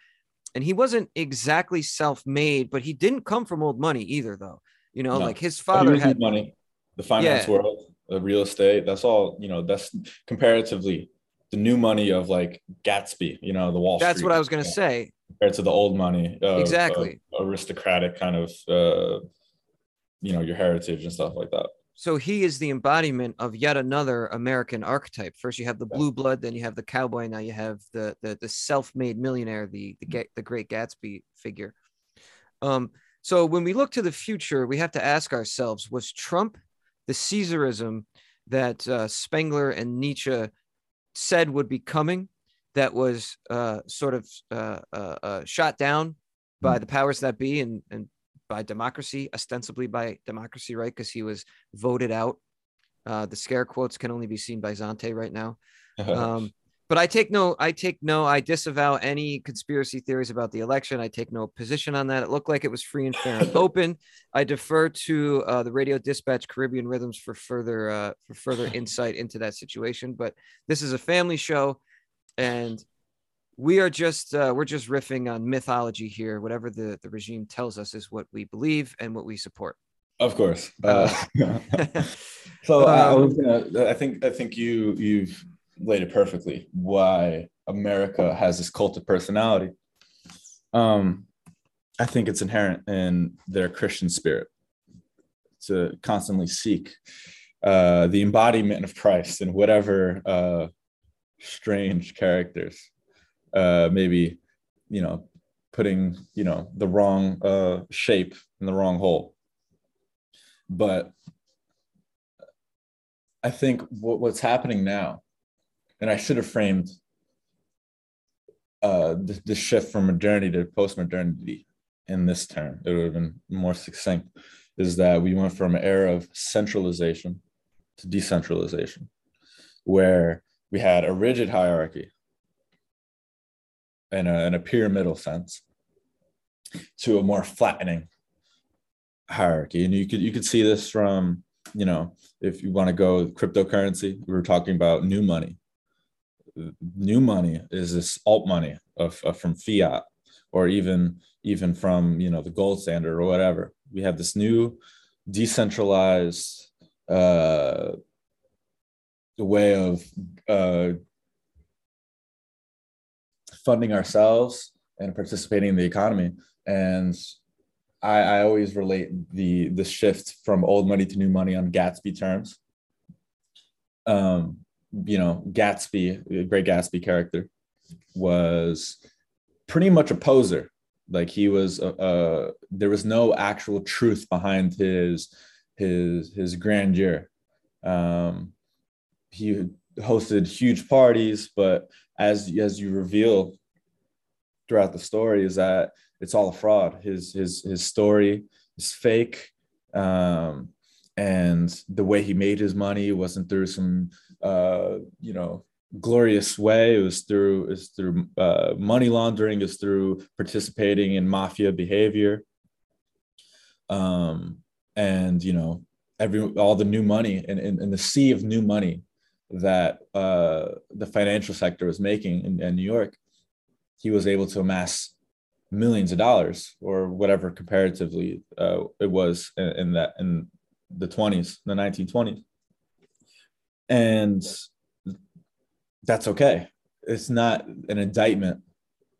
And he wasn't exactly self-made but he didn't come from old money either though. You know no. like his father had money the finance yeah. world the real estate. That's all you know that's comparatively the new money of like gatsby you know the wall that's Street, what i was going to say. Compared to the old money of, exactly. of aristocratic kind of uh you know your heritage and stuff like that so he is the embodiment of yet another American archetype. First, you have the blue blood, then you have the cowboy. Now you have the the, the self-made millionaire, the the the Great Gatsby figure. Um, so when we look to the future, we have to ask ourselves: Was Trump the Caesarism that uh, Spengler and Nietzsche said would be coming, that was uh, sort of uh, uh, uh shot down by the powers that be and, and by democracy, ostensibly by democracy, right? Because he was voted out. Uh, the scare quotes can only be seen by Zantae right now. Um, but I take no, I take no, I disavow any conspiracy theories about the election. I take no position on that. It looked like it was free and fair and [coughs] open. I defer to uh, the Radio Dispatch Caribbean Rhythms for further uh, for further insight into that situation. But this is a family show, and we are just uh, we're just riffing on mythology here. Whatever the the regime tells us is what we believe and what we support. Of course. Uh, [laughs] so um, I was gonna. I think I think you you've laid it perfectly. Why America has this cult of personality. Um, I think it's inherent in their Christian spirit to constantly seek uh, the embodiment of Christ in whatever uh, strange characters uh, maybe you know putting you know the wrong uh, shape in the wrong hole. But i think what, what's happening now and i should have framed uh, the, the shift from modernity to post-modernity in this term it would have been more succinct is that we went from an era of centralization to decentralization where we had a rigid hierarchy in a, in a pyramidal sense to a more flattening hierarchy. And you could you could see this from you know if you want to go cryptocurrency we were talking about new money. New money is this alt money of, of, from fiat or even even from you know the gold standard or whatever. We have this new decentralized uh the way of uh funding ourselves and participating in the economy. And I, I always relate the the shift from old money to new money on Gatsby terms. Um, you know, Gatsby, Great Gatsby character, was pretty much a poser. Like he was, a, a, there was no actual truth behind his his his grandeur. Um, he hosted huge parties, but as as you reveal throughout the story is that it's all a fraud. His his his story is fake, um, and the way he made his money wasn't through some uh, you know glorious way. It was through is through uh, money laundering. Is through participating in mafia behavior. Um, and you know every all the new money and in, the sea of new money that uh, the financial sector was making in, in New York, he was able to amass millions of dollars or whatever comparatively uh, it was in, in, that in the 20s, the 1920s. And that's okay. It's not an indictment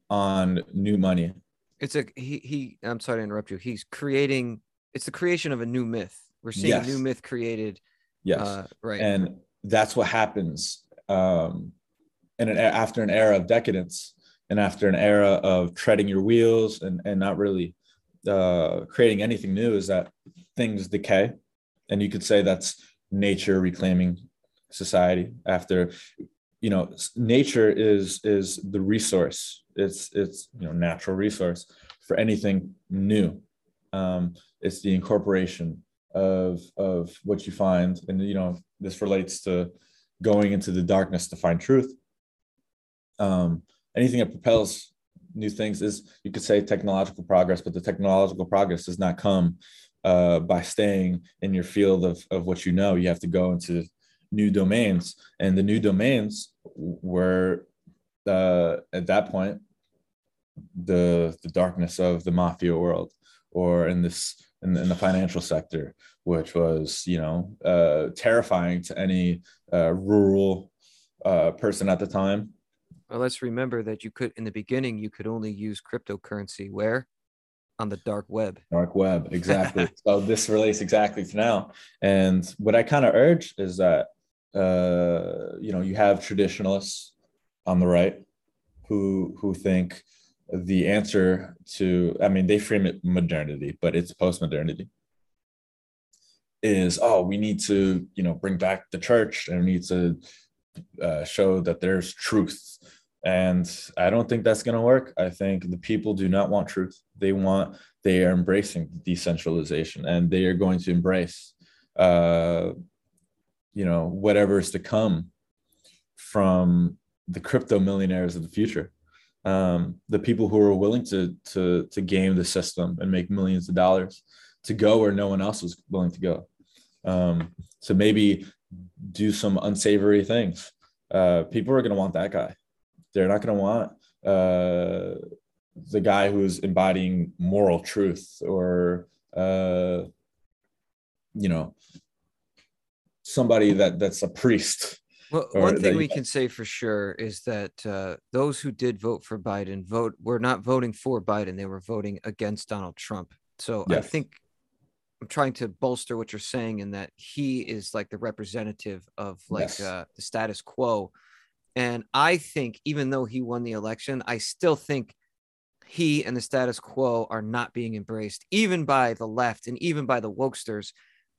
on new money. It's a he he I'm sorry to interrupt you. He's creating it's the creation of a new myth. We're seeing yes. a new myth created. Yes. Uh, right. And that's what happens um, in an, after an era of decadence and after an era of treading your wheels and, and not really uh, creating anything new is that things decay. And you could say that's nature reclaiming society after you know nature is is the resource. It's it's you know natural resource for anything new. Um, it's the incorporation of of what you find. And you know this relates to going into the darkness to find truth. Um, anything that propels new things is you could say technological progress but the technological progress does not come uh, by staying in your field of, of what you know. You have to go into new domains. And the new domains were uh, at that point the the darkness of the mafia world or in this in, in the financial sector, which was you know uh, terrifying to any uh, rural uh, person at the time. Well, let's remember that you could in the beginning you could only use cryptocurrency where on the dark web. Dark web, [laughs] exactly. so this relates exactly to now. And what I kind of urge is that uh, you know you have traditionalists on the right who who think the answer to i mean they frame it modernity but it's post-modernity is oh we need to you know bring back the church and we need to uh, show that there's truth. And i don't think that's going to work. I think the people do not want truth. They want they are embracing decentralization and they are going to embrace uh you know whatever is to come from the crypto millionaires of the future um the people who are willing to to to game the system and make millions of dollars to go where no one else was willing to go. Um so maybe do some unsavory things. Uh people are going to want that guy. They're not going to want uh the guy who's embodying moral truth or uh you know somebody that that's a priest Well, one thing we can say for sure is that uh, those who did vote for Biden vote were not voting for Biden; they were voting against Donald Trump. So I think I'm trying to bolster what you're saying in that he is like the representative of like Yes. uh, the status quo. And I think even though he won the election, I still think he and the status quo are not being embraced, even by the left and even by the wokesters.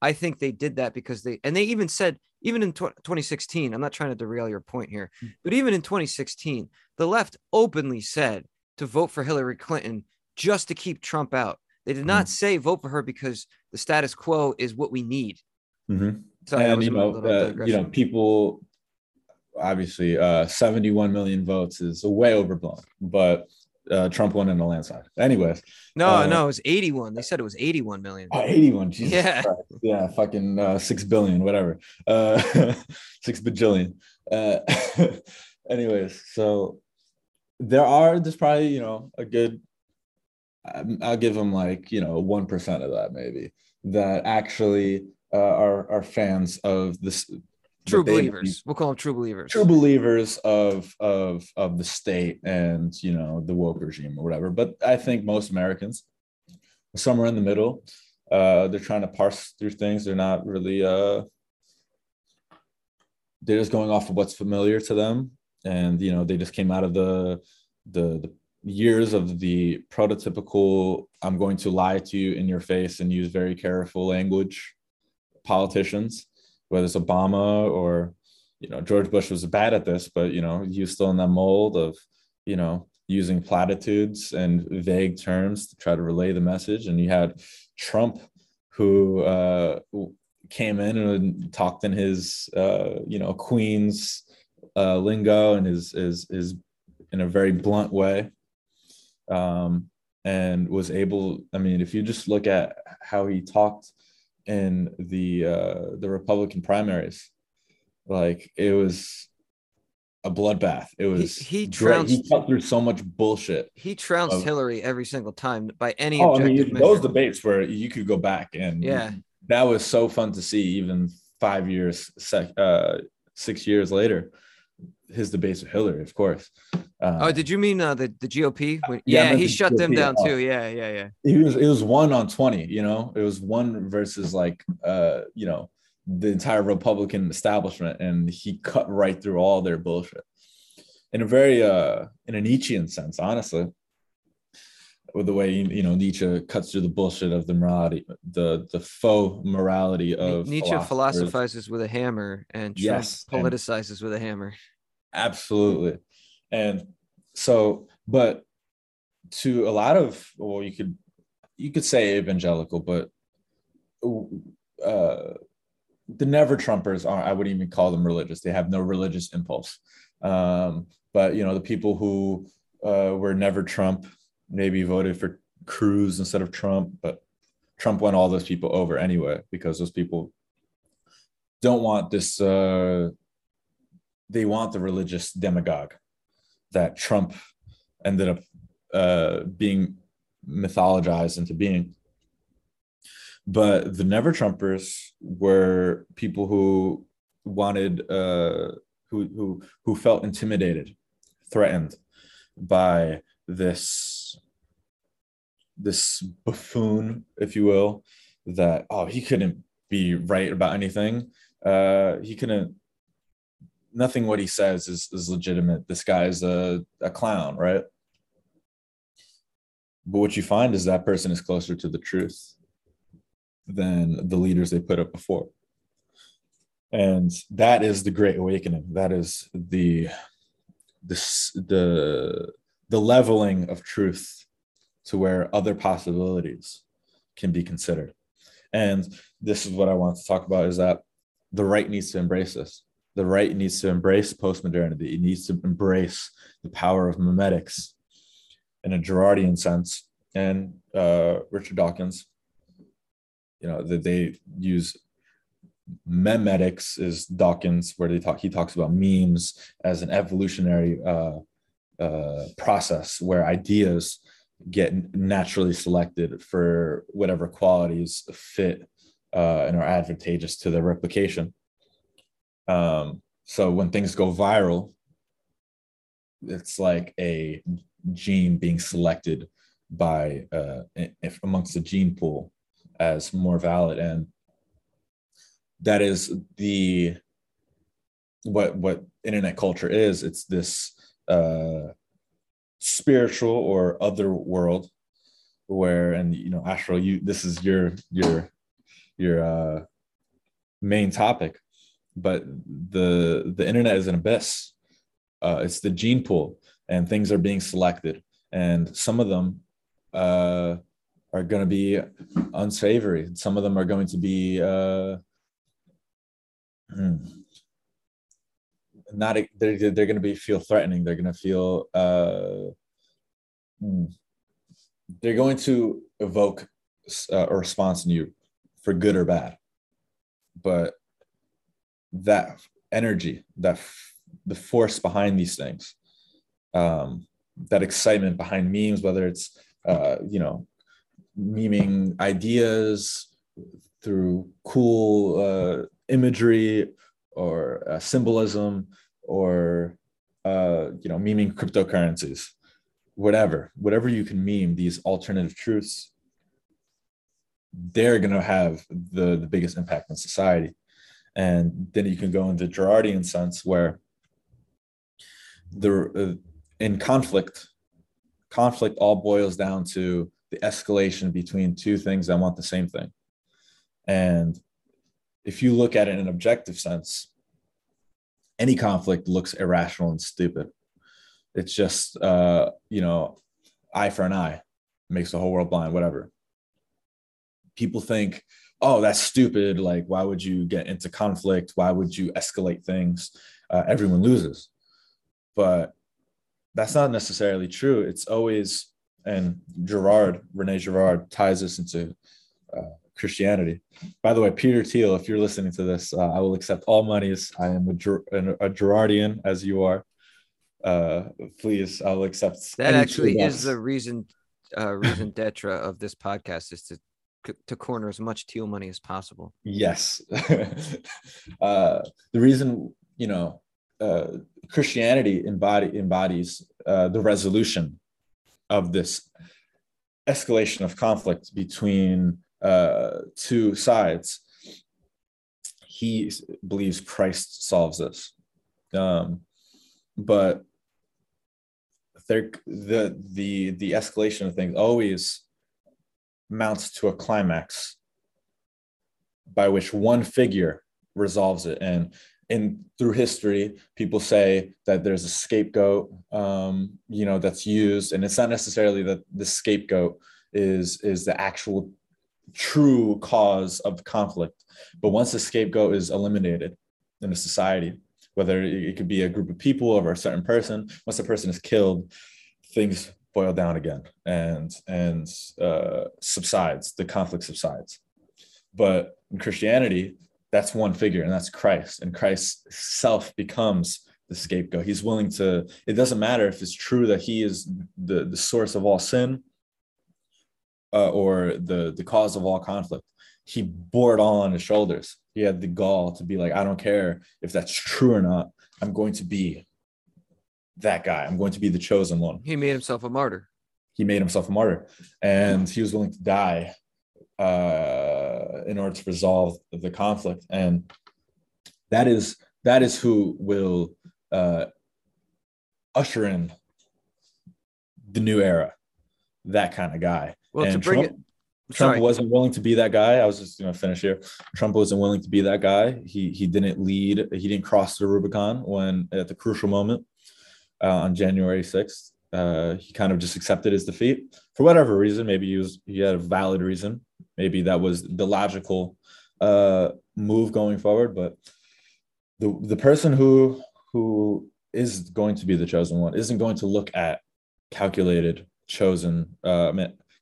I think they did that because they, and they even said, even in 2016, I'm not trying to derail your point here, but even in 2016, the left openly said to vote for Hillary Clinton just to keep Trump out. They did not say vote for her because the status quo is what we need. Mhm. Sorry, and you know, uh, you know, people obviously uh, 71 million votes is way overblown, but uh, Trump won in a landslide. Anyways, no, uh, no, it was 81. They said it was 81 million. oh, 81. Jesus Yeah. Christ. yeah, fucking uh, six billion, whatever, uh, [laughs] six bajillion. Uh, [laughs] anyways, so there are there's probably you know a good. um, I'll give them like you know one percent of that maybe that actually uh, are are fans of this True believers. We'll call them true believers. true believers of of of the state and you know the woke regime or whatever but i think most americans are somewhere in the middle uh they're trying to parse through things they're not really uh they're just going off of what's familiar to them and you know they just came out of the the, the years of the prototypical i'm going to lie to you in your face and use very careful language politicians whether it's obama or you know george bush was bad at this but you know was still in that mold of you know using platitudes and vague terms to try to relay the message. And you had trump who uh came in and talked in his uh you know queen's uh lingo and his is is in a very blunt way. Um and was able i mean if you just look at how he talked in the uh the republican primaries. Like it was a bloodbath. It was he he trounced- cut through so much bullshit He trounced of- Hillary every single time by any oh i mean those debates where you could go back and Yeah. that was so fun to see even five years sec, uh six years later his debates with hillary of course uh, Oh, did you mean uh, the the GOP? When- Yeah, yeah, he the shut them GOP, down oh. too. Yeah, yeah, yeah. it was it was one on 20 you know it was one versus like uh you know the entire republican establishment and he cut right through all their bullshit in a very uh in a nietzschean sense honestly with the way you know nietzsche cuts through the bullshit of the morality the the faux morality of Nietzsche philosophizes with a hammer, and Trump Yes, and- politicizes with a hammer. absolutely and so but to a lot of well you could you could say evangelical but uh the never trumpers are i wouldn't even call them religious. They have no religious impulse. Um but you know the people who uh were never trump maybe voted for cruz instead of trump but trump won all those people over anyway because those people don't want this uh they want the religious demagogue that Trump ended up uh, being mythologized into being. But the Never Trumpers were people who wanted, uh, who who who felt intimidated, threatened by this this buffoon, if you will, that oh he couldn't be right about anything. Uh, he couldn't nothing what he says is, is legitimate. This guy is a, a clown, right? But what you find is that person is closer to the truth. than the leaders they put up before. And that is the great awakening. That is the the the leveling of truth to where other possibilities can be considered. And this is what I want to talk about is that the right needs to embrace this. The right needs to embrace postmodernity. It needs to embrace the power of memetics in a Girardian sense. And uh, Richard Dawkins, you know, that they use memetics is Dawkins, where they talk. He talks about memes as an evolutionary uh, uh, process where ideas get naturally selected for whatever qualities fit uh, and are advantageous to their replication. Um, so when things go viral, it's like a gene being selected by uh, if amongst the gene pool as more valid, and that is the what what internet culture is. It's this uh, spiritual or other world where and you know astral you this is your your your uh main topic but the the internet is an abyss. Uh it's the gene pool and things are being selected and some of them uh are going to be unsavory. Some of them are going to be uh hmm, not they're, they're going to be feel threatening. They're going to feel uh, hmm, they're going to evoke uh, a response in you for good or bad. But that energy that f- the force behind these things um, that excitement behind memes whether it's uh, you know memeing ideas through cool uh, imagery or uh, symbolism or uh, you know memeing cryptocurrencies whatever whatever you can meme these alternative truths they're going to have the the biggest impact on society and then you can go into Girardian sense where the uh, in conflict conflict all boils down to the escalation between two things that want the same thing and if you look at it in an objective sense any conflict looks irrational and stupid. It's just, uh, you know, eye for an eye makes the whole world blind, whatever. People think, oh, that's stupid. Like, why would you get into conflict? Why would you escalate things? Uh, everyone loses. But that's not necessarily true. It's always, and Girard, Rene Girard, ties this into uh, Christianity. By the way, Peter Thiel, if you're listening to this, uh, I will accept all monies. I am a, a Girardian as you are. Uh, please, I'll accept. That actually is the reason, uh, reason [laughs] d'etre of this podcast is to to corner as much Thiel money as possible. Yes, [laughs] uh, the reason you know uh, Christianity embody, embodies uh, the resolution of this escalation of conflict between uh, two sides. He believes Christ solves this. Um, but there, the the the escalation of things always mounts to a climax by which one figure resolves it and in through history people say that there's a scapegoat um, you know that's used and it's not necessarily that the scapegoat is is the actual true cause of conflict. But once the scapegoat is eliminated in a society, whether it could be a group of people or a certain person, once the person is killed, things boil down again and and uh, subsides. The conflict subsides. But in Christianity, that's one figure, and that's Christ. And Christ self becomes the scapegoat. He's willing to. It doesn't matter if it's true that he is the the source of all sin uh, or the the cause of all conflict. He bore it all on his shoulders. He had the gall to be like, I don't care if that's true or not. I'm going to be that guy. I'm going to be the chosen one. He made himself a martyr. He made himself a martyr, and he was willing to die uh, in order to resolve the conflict. And that is that is who will uh, usher in the new era. That kind of guy well, and to bring Trump, it, Trump Sorry. wasn't willing to be that guy. I was just going to finish here. Trump wasn't willing to be that guy. He he didn't lead. He didn't cross the Rubicon when at the crucial moment uh, on January sixth. Uh, he kind of just accepted his defeat for whatever reason. Maybe he was he had a valid reason. Maybe that was the logical uh, move going forward. But the the person who who is going to be the chosen one isn't going to look at calculated, chosen, uh,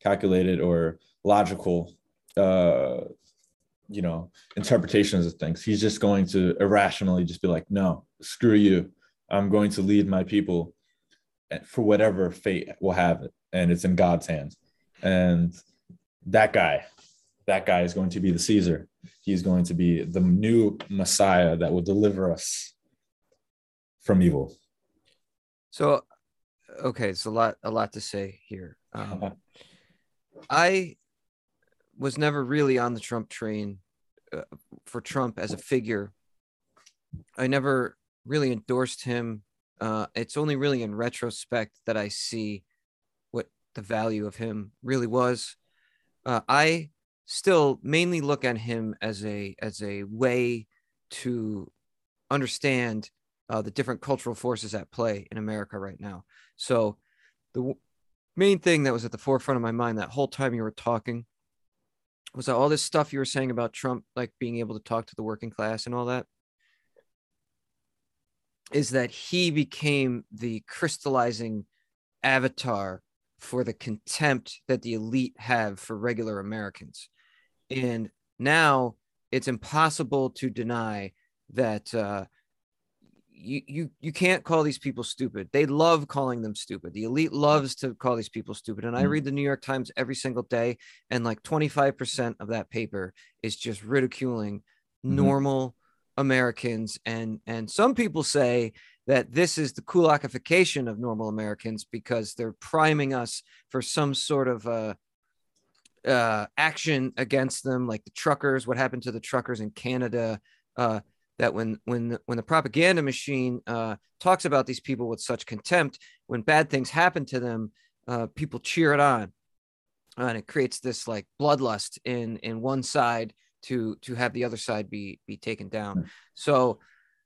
calculated or logical, uh, you know, interpretations of things. He's just going to irrationally just be like, no, screw you. I'm going to lead my people for whatever fate will have it, and it's in God's hands. And that guy, that guy is going to be the Caesar. He's going to be the new Messiah that will deliver us from evil. So, okay, it's a lot, a lot to say here. Um, [laughs] I was never really on the Trump train uh, for Trump as a figure. I never really endorsed him. Uh, it's only really in retrospect that I see what the value of him really was. Uh, I still mainly look at him as a as a way to understand uh, the different cultural forces at play in America right now. So the w- main thing that was at the forefront of my mind that whole time you were talking was all this stuff you were saying about Trump, like being able to talk to the working class and all that, is that he became the crystallizing avatar for the contempt that the elite have for regular Americans. And now it's impossible to deny that uh, you, you you can't call these people stupid. They love calling them stupid. The elite loves to call these people stupid. And I Mhm. read the New York Times every single day, and like 25% of that paper is just ridiculing Mhm. normal Americans. And and some people say that this is the kulakification of normal Americans because they're priming us for some sort of uh uh action against them like the truckers what happened to the truckers in canada uh that when when the- when the propaganda machine uh talks about these people with such contempt when bad things happen to them uh people cheer it on and it creates this like bloodlust in in one side to to have the other side be be taken down. So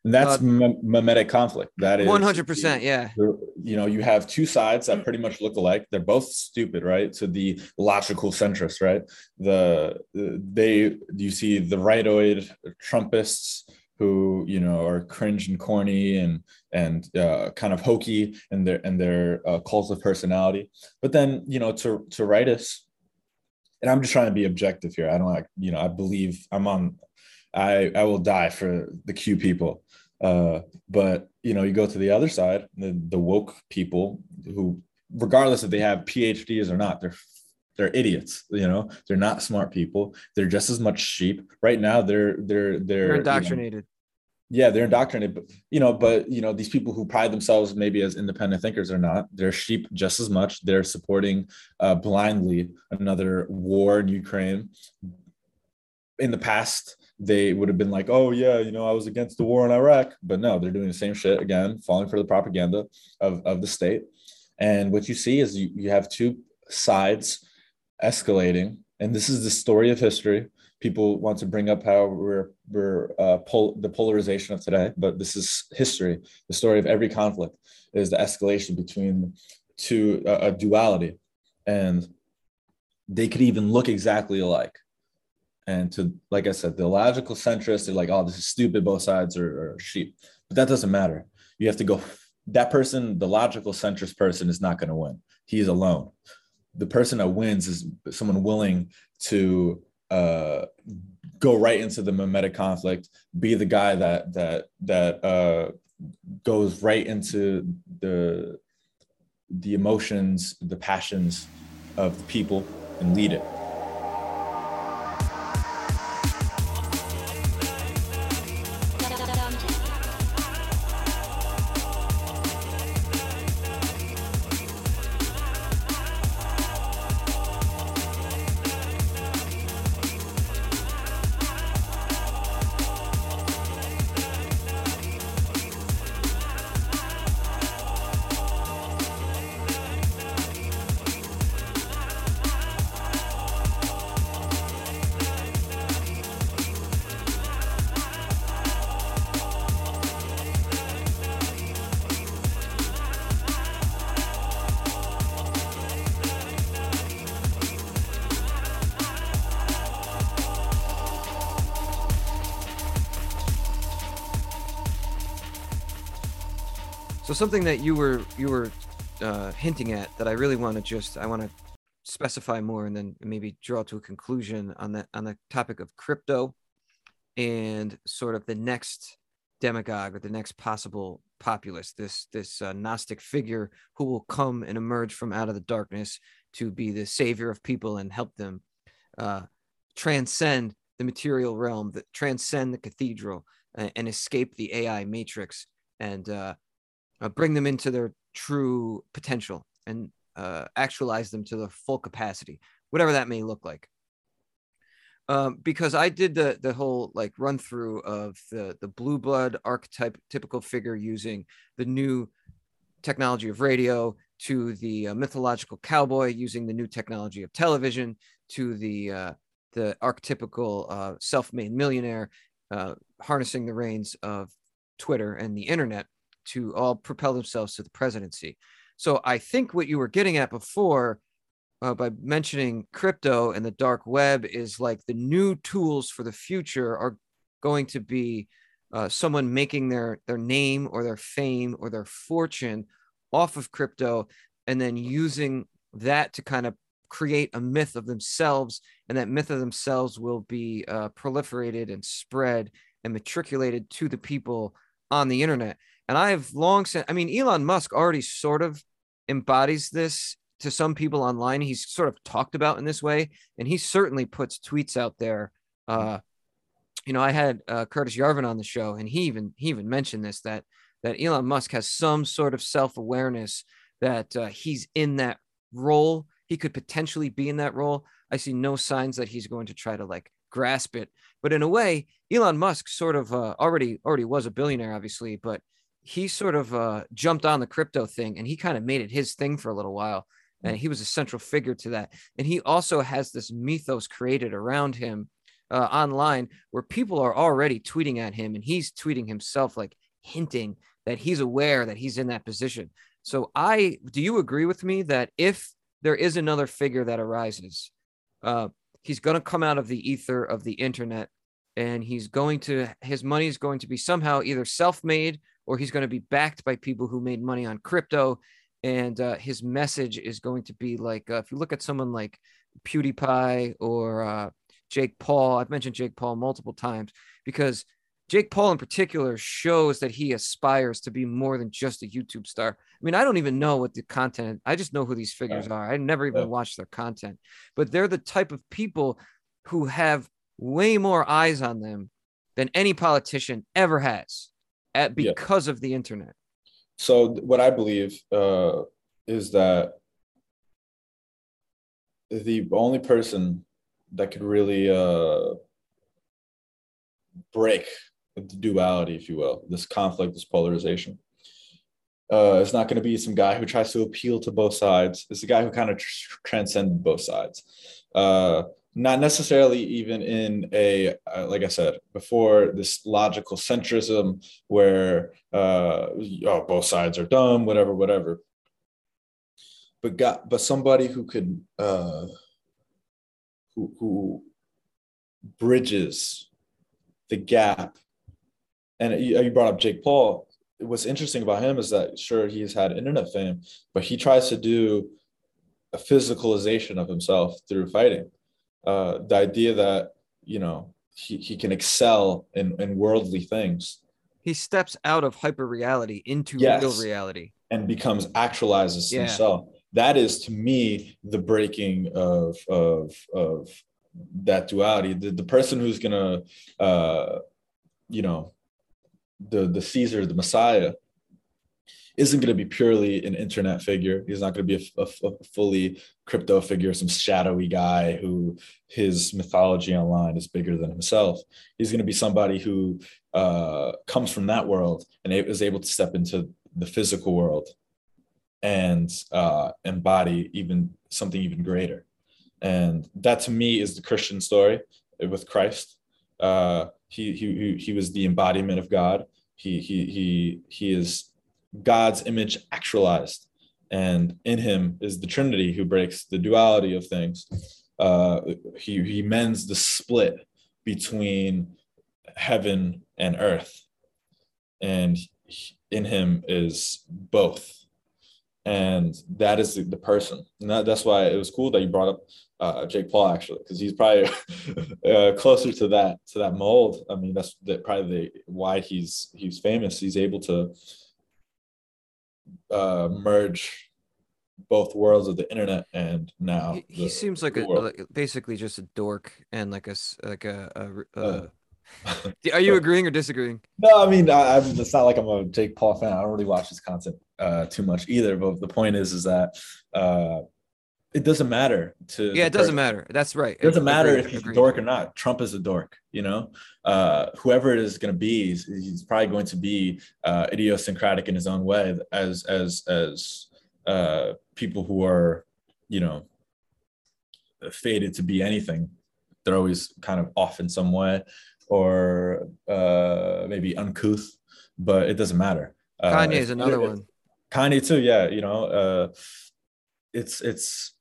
that's Uh, mimetic conflict. That is 100% yeah. you know you have two sides that pretty much look alike. They're both stupid right? So the logical centrist right? The they you see the rightoid trumpists who you know are cringe and corny and and uh, kind of hokey in their and their uh, cult of personality. But then you know to to rightists and i'm just trying to be objective here. I don't like you know i believe i'm on i i will die for the q people. Uh but you know you go to the other side the, the woke people who regardless if they have phds or not they're they're idiots you know? They're not smart people. They're just as much sheep. Right now they're they're they're they're indoctrinated yeah they're indoctrinated but you know but you know these people who pride themselves maybe as independent thinkers or not. They're sheep just as much. They're supporting uh, blindly another war in ukraine. In the past they would have been like oh yeah you know i was against the war in iraq. But no they're doing the same shit again falling for the propaganda of, of the state. And what you see is you, you have two sides escalating. And this is the story of history people want to bring up how we're we're uh, pol- the polarization of today, but this is history. The story of every conflict is the escalation between two uh, a duality, and they could even look exactly alike. And to like I said, the logical centrists are like, oh, this is stupid. Both sides are, are sheep, but that doesn't matter. You have to go. That person, the logical centrist person, is not going to win. He's alone. The person that wins is someone willing to uh, go right into the mimetic conflict, be the guy that that that uh, goes right into the the emotions, the passions of the people, and lead it. Something that you were you were uh, hinting at that I really want to just I want to specify more and then maybe draw to a conclusion on that on the topic of crypto and sort of the next demagogue or the next possible populist this this uh, gnostic figure who will come and emerge from out of the darkness to be the savior of people and help them uh, transcend the material realm that transcend the cathedral and, and escape the ai matrix and uh, uh, bring them into their true potential and uh, actualize them to the full capacity, whatever that may look like. Um, because I did the the whole like run through of the the blue blood archetype typical figure using the new technology of radio to the uh, mythological cowboy using the new technology of television to the uh, the archetypical uh, self-made millionaire uh, harnessing the reins of Twitter and the internet to all propel themselves to the presidency. So I think what you were getting at before uh, by mentioning crypto and the dark web is like the new tools for the future are going to be uh, someone making their their name or their fame or their fortune off of crypto and then using that to kind of create a myth of themselves and that myth of themselves will be uh, proliferated and spread and matriculated to the people on the internet and I have long said, I mean, Elon Musk already sort of embodies this to some people online. He's sort of talked about in this way, and he certainly puts tweets out there. Uh, you know, I had uh, Curtis Yarvin on the show, and he even he even mentioned this that that Elon Musk has some sort of self awareness that uh, he's in that role. He could potentially be in that role. I see no signs that he's going to try to like grasp it. But in a way, Elon Musk sort of uh, already already was a billionaire, obviously, but he sort of uh, jumped on the crypto thing and he kind of made it his thing for a little while. And he was a central figure to that. And he also has this mythos created around him uh, online where people are already tweeting at him and he's tweeting himself, like hinting that he's aware that he's in that position. So, I do you agree with me that if there is another figure that arises, uh, he's going to come out of the ether of the internet and he's going to his money is going to be somehow either self-made or he's going to be backed by people who made money on crypto. And uh, his message is going to be like, uh, if you look at someone like PewDiePie or uh, Jake Paul, I've mentioned Jake Paul multiple times because Jake Paul in particular shows that he aspires to be more than just a YouTube star. I mean, I don't even know what the content. I just know who these figures are. I never even watched their content, but they're the type of people who have way more eyes on them than any politician ever has at because yeah. of the internet. So what I believe uh, is that the only person that could really uh, break the duality, if you will, this conflict, this polarization, uh, it's not going to be some guy who tries to appeal to both sides. It's a guy who kind of tr- transcended both sides. Uh, not necessarily even in a uh, like i said before this logical centrism where uh oh, both sides are dumb whatever whatever. But got but somebody who could uh who who bridges the gap. And you, you brought up jake paul. What's interesting about him is that sure he's had internet fame but he tries to do a physicalization of himself through fighting uh, the idea that you know he, he can excel in, in worldly things he steps out of hyper reality into yes. real reality and becomes actualizes yeah. himself that is to me the breaking of of of that duality the, the person who's gonna uh you know the the caesar the messiah isn't going to be purely an internet figure. He's not going to be a, a, a, fully crypto figure, some shadowy guy who his mythology online is bigger than himself. He's going to be somebody who uh, comes from that world and is able to step into the physical world and uh, embody even something even greater. And that to me is the Christian story with Christ. Uh, he, he, he was the embodiment of God. He, he, he, he is God's image actualized. And in him is the Trinity who breaks the duality of things. Uh, he, he mends the split between heaven and earth. And in him is both and that is the, person and that, that's why it was cool that you brought up uh, jake paul actually because he's probably [laughs] uh, closer to that to that mold i mean that's the, probably the why he's he's famous he's able to uh, merge both worlds of the internet and now He, he seems like a like, basically just a dork and like a like a, a r- Uh, [laughs] uh, are you agreeing or disagreeing? No, I mean, I, I'm, it's not like I'm a Jake Paul fan. I don't really watch his content uh, too much either. But the point is, is that uh, it doesn't matter to. Yeah, it doesn't person. matter. That's right. It doesn't matter Agreed, if he's agreed. a dork or not. Trump is a dork. You know, uh, whoever it is going to be, he's, he's probably going to be uh, idiosyncratic in his own way, as as as uh, people who are, you know, fated to be anything. They're always kind of off in some way, or uh, maybe uncouth. But it doesn't matter. Uh, Kanye is another if- one. Kanye too, yeah. You know, uh, it's it's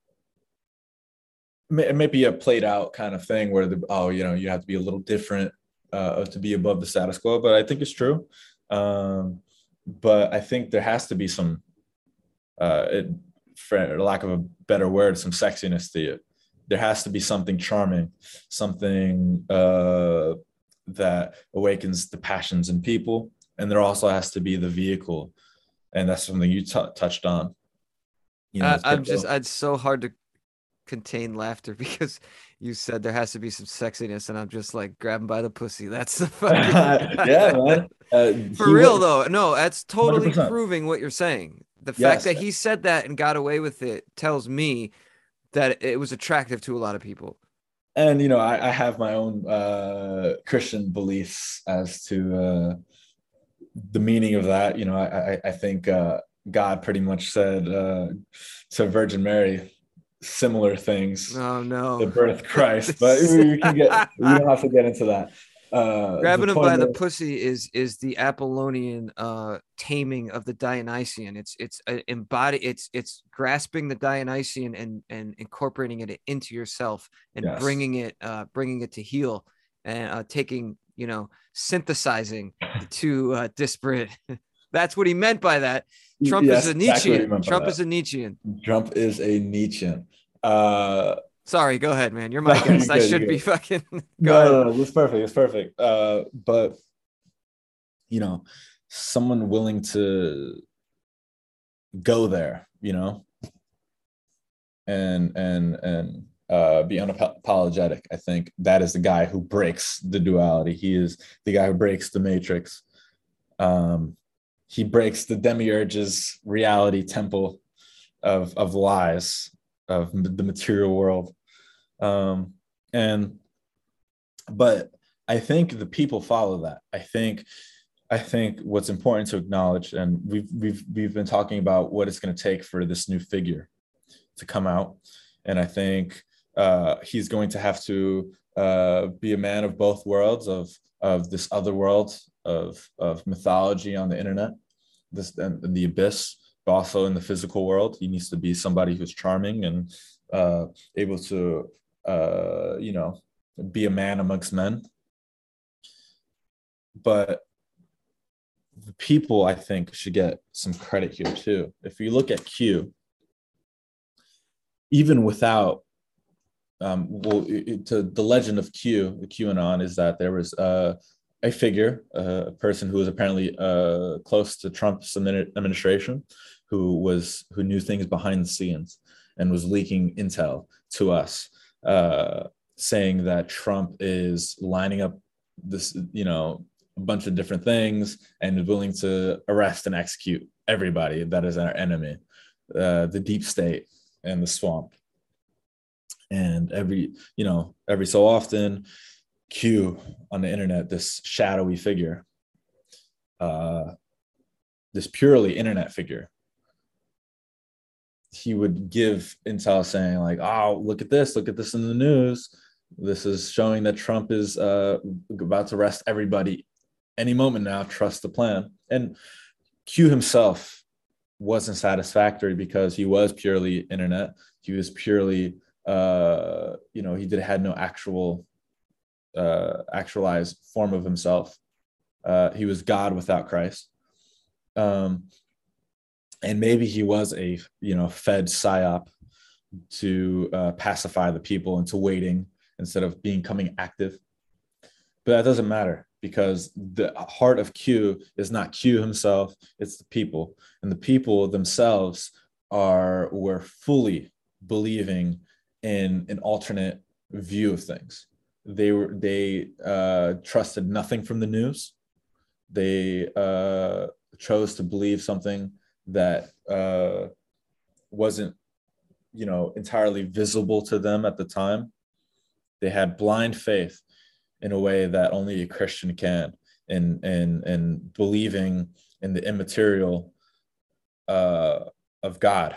it may be a played out kind of thing where the oh you know you have to be a little different uh, to be above the status quo, but I think it's true. Um, but I think there has to be some, uh, it, for lack of a better word, some sexiness to it. There has to be something charming, something uh, that awakens the passions in people, and there also has to be the vehicle and that's something you t- touched on. You know, I, i'm just it's so hard to contain laughter [laughs] because you said there has to be some sexiness, and I'm just like grabbing by the pussy. [laughs] That's the fucking [laughs] yeah, man. Uh, For real was- though, no, that's totally 100%. proving what you're saying. The fact Yes. that he said that and got away with it tells me that it was attractive to a lot of people. and you know, I, I have my own uh, Christian beliefs as to uh, the meaning of that. You know, I, I, I think uh, God pretty much said uh, to Virgin Mary similar things. Oh no. The birth Christ, but [laughs] we can get we don't have to get into that. Uh, Grabbing him by the pussy is is the Apollonian uh taming of the Dionysian. It's it's uh, embody it's it's grasping the Dionysian and and incorporating it into yourself and Yes. bringing it uh bringing it to heel and uh taking you know synthesizing the two uh disparate. [laughs] That's what he meant by that. Trump Yes, is a exactly Nietzschean. by Trump that. is a Nietzschean. Trump is a Nietzschean. Uh, Sorry, go ahead, man. You're my [laughs] No, guest. I should be fucking. [laughs] Go no, no, no, it's perfect. It's perfect. Uh, but you know, someone willing to go there, you know, and and and uh, be unapologetic. I think that is the guy who breaks the duality. He is the guy who breaks the matrix. Um, he breaks the demiurge's reality temple of of lies of the material world. Um, and but I think the people follow that. I think I think what's important to acknowledge, and we've we've we've been talking about what it's going to take for this new figure to come out, and I think uh, he's going to have to uh, be a man of both worlds of of this other world of of mythology on the internet, this and the abyss, but also in the physical world. He needs to be somebody who's charming and uh, able to uh, you know be a man amongst men. But the people, I think, should get some credit here too. If you look at Q, even without, um, well, it, to the legend of Q, the QAnon is that there was uh, a figure, a person who was apparently uh, close to Trump's administration, who was who knew things behind the scenes and was leaking intel to us, uh, saying that Trump is lining up this, you know, a bunch of different things and willing to arrest and execute everybody that is our enemy, uh, the deep state and the swamp. And every, you know, every so often, Q on the internet, this shadowy figure, uh, this purely internet figure, he would give intel saying like, "Oh, look at this! Look at this in the news. This is showing that Trump is uh, about to arrest everybody any moment now. Trust the plan." And Q himself wasn't satisfactory because he was purely internet. He was purely, uh, you know, he did had no actual, uh, actualized form of himself. Uh, he was God without Christ. Um, and maybe he was a you know fed psyop to uh, pacify the people into waiting instead of becoming active. But that doesn't matter because the heart of Q is not Q himself, it's the people. And the people themselves are were fully believing in an alternate view of things. They were they uh, trusted nothing from the news. They uh, chose to believe something that uh, wasn't, you know, entirely visible to them at the time. They had blind faith in a way that only a Christian can, in in in believing in the immaterial uh, of God,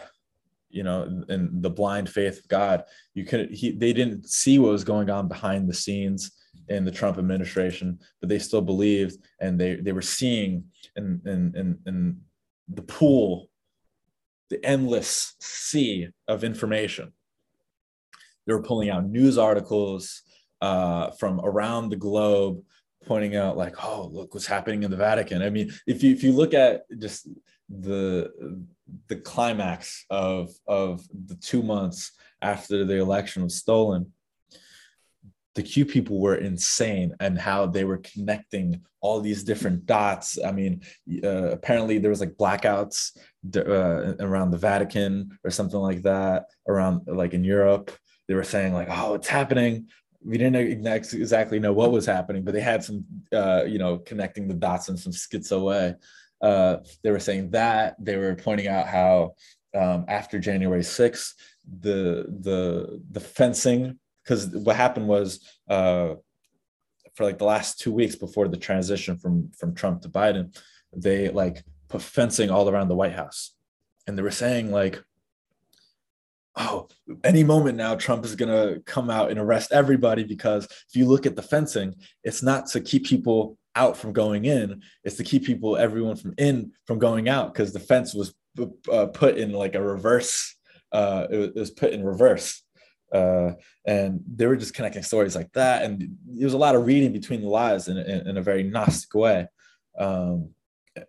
you know, in the blind faith of God. You could he they didn't see what was going on behind the scenes in the Trump administration, but they still believed and they they were seeing in in in, in the pool, the endless sea of information. They were pulling out news articles uh, from around the globe, pointing out like, "Oh, look what's happening in the Vatican." I mean, if you if you look at just the the climax of of the two months after the election was stolen, the Q people were insane and how they were connecting all these different dots. I mean, uh, apparently there was like blackouts uh, around the Vatican or something like that, around like in Europe. They were saying like, "Oh, it's happening." We didn't exactly know what was happening, but they had some, uh, you know, connecting the dots in some schizo way. Uh, they were saying that they were pointing out how um, after January 6th, the the the fencing because what happened was uh, for like the last two weeks before the transition from from Trump to Biden, they like put fencing all around the White House, and they were saying like, "Oh, any moment now, Trump is gonna come out and arrest everybody." Because if you look at the fencing, it's not to keep people out from going in; is to keep people, everyone from in, from going out. Because the fence was uh, put in like a reverse. Uh, it was put in reverse uh, and they were just connecting stories like that and there was a lot of reading between the lines in, in, in a very gnostic way um,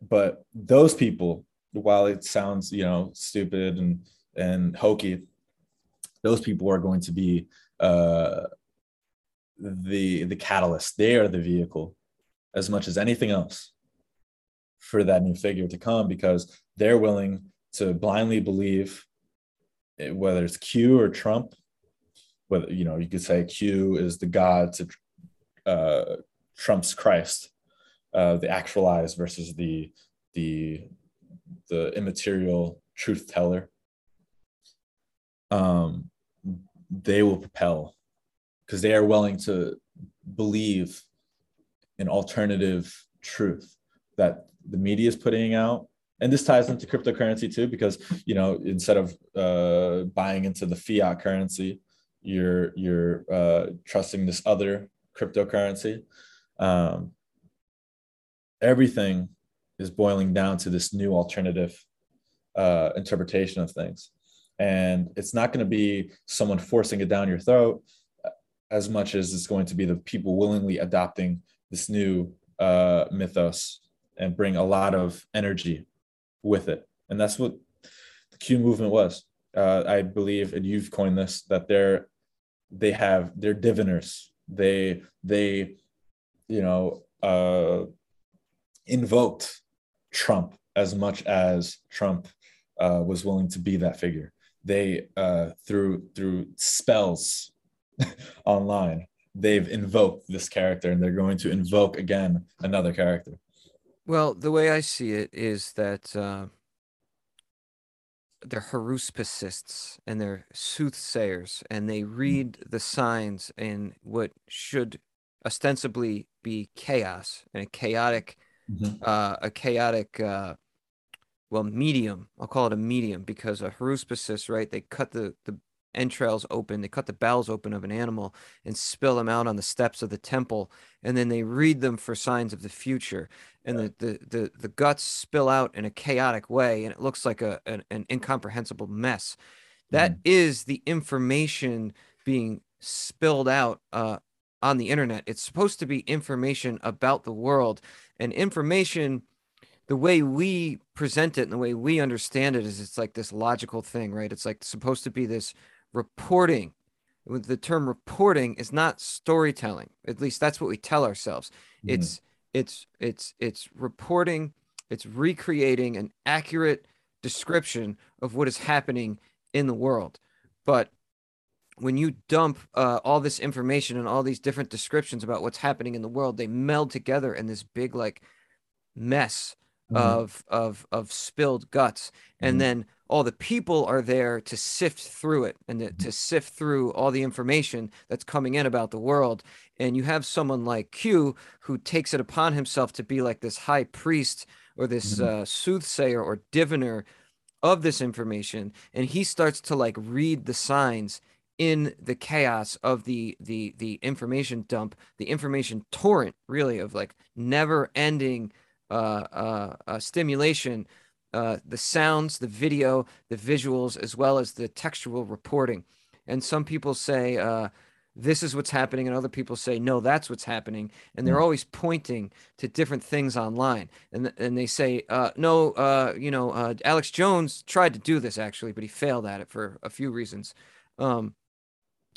but those people while it sounds you know stupid and and hokey those people are going to be uh, the the catalyst they are the vehicle as much as anything else for that new figure to come because they're willing to blindly believe whether it's q or trump whether you know you could say Q is the God to uh, Trump's Christ, uh, the actualized versus the the the immaterial truth teller. Um, they will propel because they are willing to believe an alternative truth that the media is putting out and this ties into cryptocurrency too because you know instead of uh, buying into the fiat currency you're you're uh, trusting this other cryptocurrency. Um, everything is boiling down to this new alternative uh, interpretation of things, and it's not going to be someone forcing it down your throat as much as it's going to be the people willingly adopting this new uh, mythos and bring a lot of energy with it, and that's what the Q movement was uh, I believe, and you've coined this, that they're they have they're diviners. They they you know uh, invoked Trump as much as Trump uh, was willing to be that figure. They uh, through through spells [laughs] online, they've invoked this character, and they're going to invoke again another character. Well, the way I see it is that uh, they're haruspists and they're soothsayers and they mm. read the signs in what should ostensibly be chaos and a chaotic mm-hmm. uh, a chaotic uh, well medium i'll call it a medium because a haruspicist right they cut the the entrails open they cut the bowels open of an animal and spill them out on the steps of the temple and then they read them for signs of the future and the, the, the, the guts spill out in a chaotic way and it looks like a, an, an incomprehensible mess That mm. is the information being spilled out uh, on the internet it's supposed to be information about the world and information the way we present it and the way we understand it is it's like this logical thing, right? It's like supposed to be this reporting. The term reporting is not storytelling. At least that's what we tell ourselves. Mhm. It's it's it's it's reporting, it's recreating an accurate description of what is happening in the world. But when you dump uh, all this information and all these different descriptions about what's happening in the world, they meld together in this big like mess Mhm. of of of spilled guts, and Mhm. then all the people are there to sift through it and to, to sift through all the information that's coming in about the world. And you have someone like Q who takes it upon himself to be like this high priest or this Mhm. uh, soothsayer or diviner of this information and he starts to like read the signs in the chaos of the the the information dump the information torrent really of like never ending uh, uh, uh stimulation uh the sounds the video the visuals as well as the textual reporting and some people say uh this is what's happening and other people say no that's what's happening and they're Mm. always pointing to different things online and and they say uh no uh you know uh Alex Jones tried to do this actually but he failed at it for a few reasons um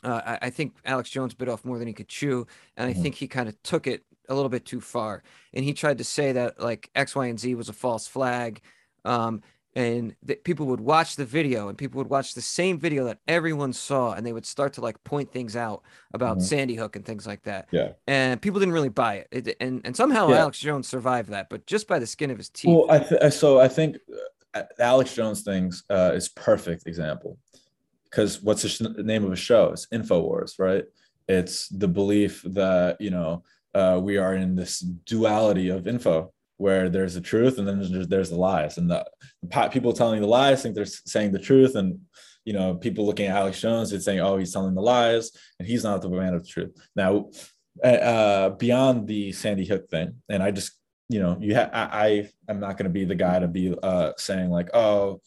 uh, I, I think Alex Jones bit off more than he could chew, and I Mhm. think he kind of took it a little bit too far. And he tried to say that like X, Y, and Z was a false flag, um, and that people would watch the video, and people would watch the same video that everyone saw, and they would start to like point things out about Mhm. Sandy Hook and things like that. Yeah. And people didn't really buy it, it and and somehow Yeah. Alex Jones survived that, but just by the skin of his teeth. Well, I th- so I think uh, Alex Jones things uh, is perfect example because what's the sh- name of the show? It's Infowars, right? It's the belief that you know uh, we are in this duality of info where there's the truth and then there's, there's the lies, and the, the people telling the lies think they're saying the truth, and you know people looking at Alex Jones and saying, oh, he's telling the lies, and he's not the man of the truth. Now, uh, uh, beyond the Sandy Hook thing, and I just you know you I, I am not going to be the guy to be uh saying like oh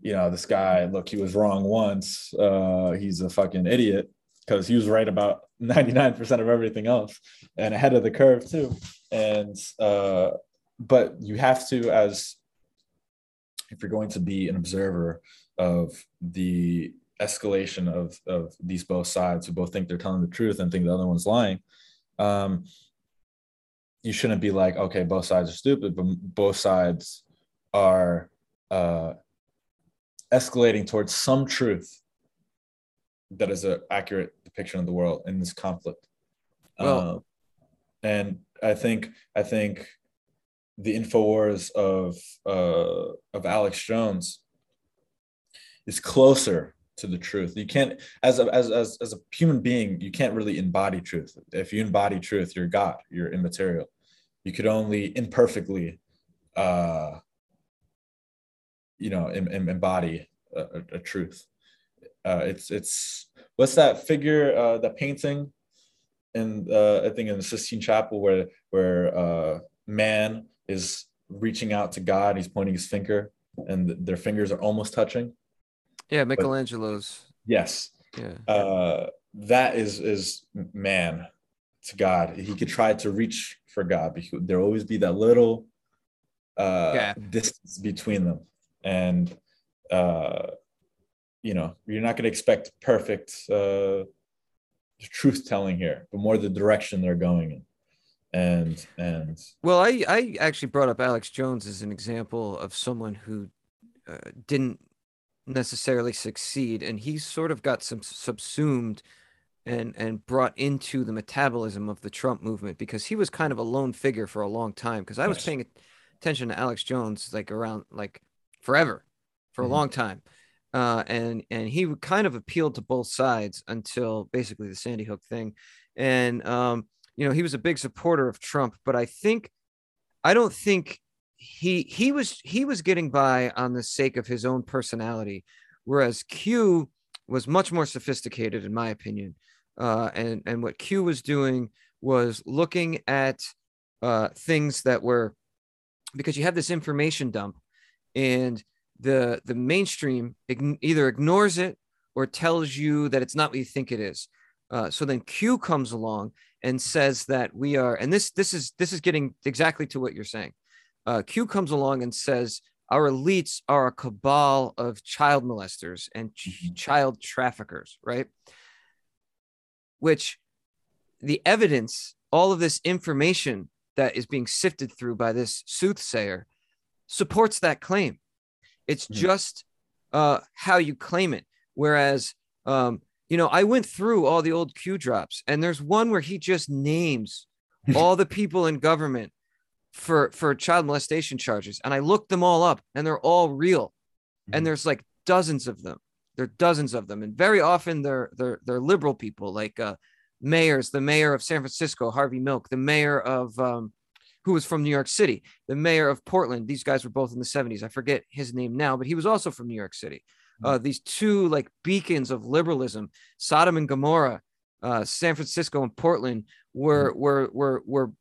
you know this guy look he was wrong once. Uh he's a fucking idiot because he was right about 99% of everything else and ahead of the curve too. And uh but you have to as if you're going to be an observer of the escalation of of these both sides who both think they're telling the truth and think the other one's lying um you shouldn't be like, okay, both sides are stupid, but both sides are uh, escalating towards some truth that is an accurate depiction of the world in this conflict. Well- Um, and I think I think the Infowars of uh, of Alex Jones is closer to the truth. You can't, as a, as as as a human being, you can't really embody truth. If you embody truth, you're God. You're immaterial. You could only imperfectly, uh, you know, em, em- embody a, a, a truth. Uh, it's it's what's that figure, uh, that painting, in uh, I think in the Sistine Chapel where where uh, man is reaching out to God. He's pointing his finger, and th- their fingers are almost touching. yeah, Michelangelo's. Yes, Yeah. uh, that is is man to God. He could try to reach for God, but there'll always be that little uh, Gap. distance between them, and uh, you know you're not going to expect perfect uh, truth telling here, but more the direction they're going in, and and Well, I, I actually brought up Alex Jones as an example of someone who uh, didn't necessarily succeed, and he sort of got some subsumed and and brought into the metabolism of the Trump movement because he was kind of a lone figure for a long time. Because I was Yes. paying attention to Alex Jones like around like forever, for Mhm. a long time. Uh, and and he kind of appealed to both sides until basically the Sandy Hook thing, and um, you know he was a big supporter of Trump, but I think I don't think he he was he was getting by on the sake of his own personality, whereas Q was much more sophisticated, in my opinion. Uh, and and what Q was doing was looking at uh, things that were because you have this information dump, and the the mainstream either ignores it or tells you that it's not what you think it is. Uh, so then Q comes along and says that we are, and this this is this is getting exactly to what you're saying. uh, Q comes along and says our elites are a cabal of child molesters and ch- Mhm. child traffickers, right? Which the evidence, all of this information that is being sifted through by this soothsayer supports that claim. It's Mhm. just uh, how you claim it. Whereas, um, you know, I went through all the old Q drops, and there's one where he just names [laughs] all the people in government for for child molestation charges, and I looked them all up, and they're all real, Mhm. and there's like dozens of them. There are dozens of them, and very often they're they're they're liberal people, like uh, mayors, the mayor of San Francisco, Harvey Milk, the mayor of um, who was from New York City, the mayor of Portland. These guys were both in the 70s. I forget his name now, but he was also from New York City. Uh, these two like beacons of liberalism, Sodom and Gomorrah, uh, San Francisco and Portland, were were were were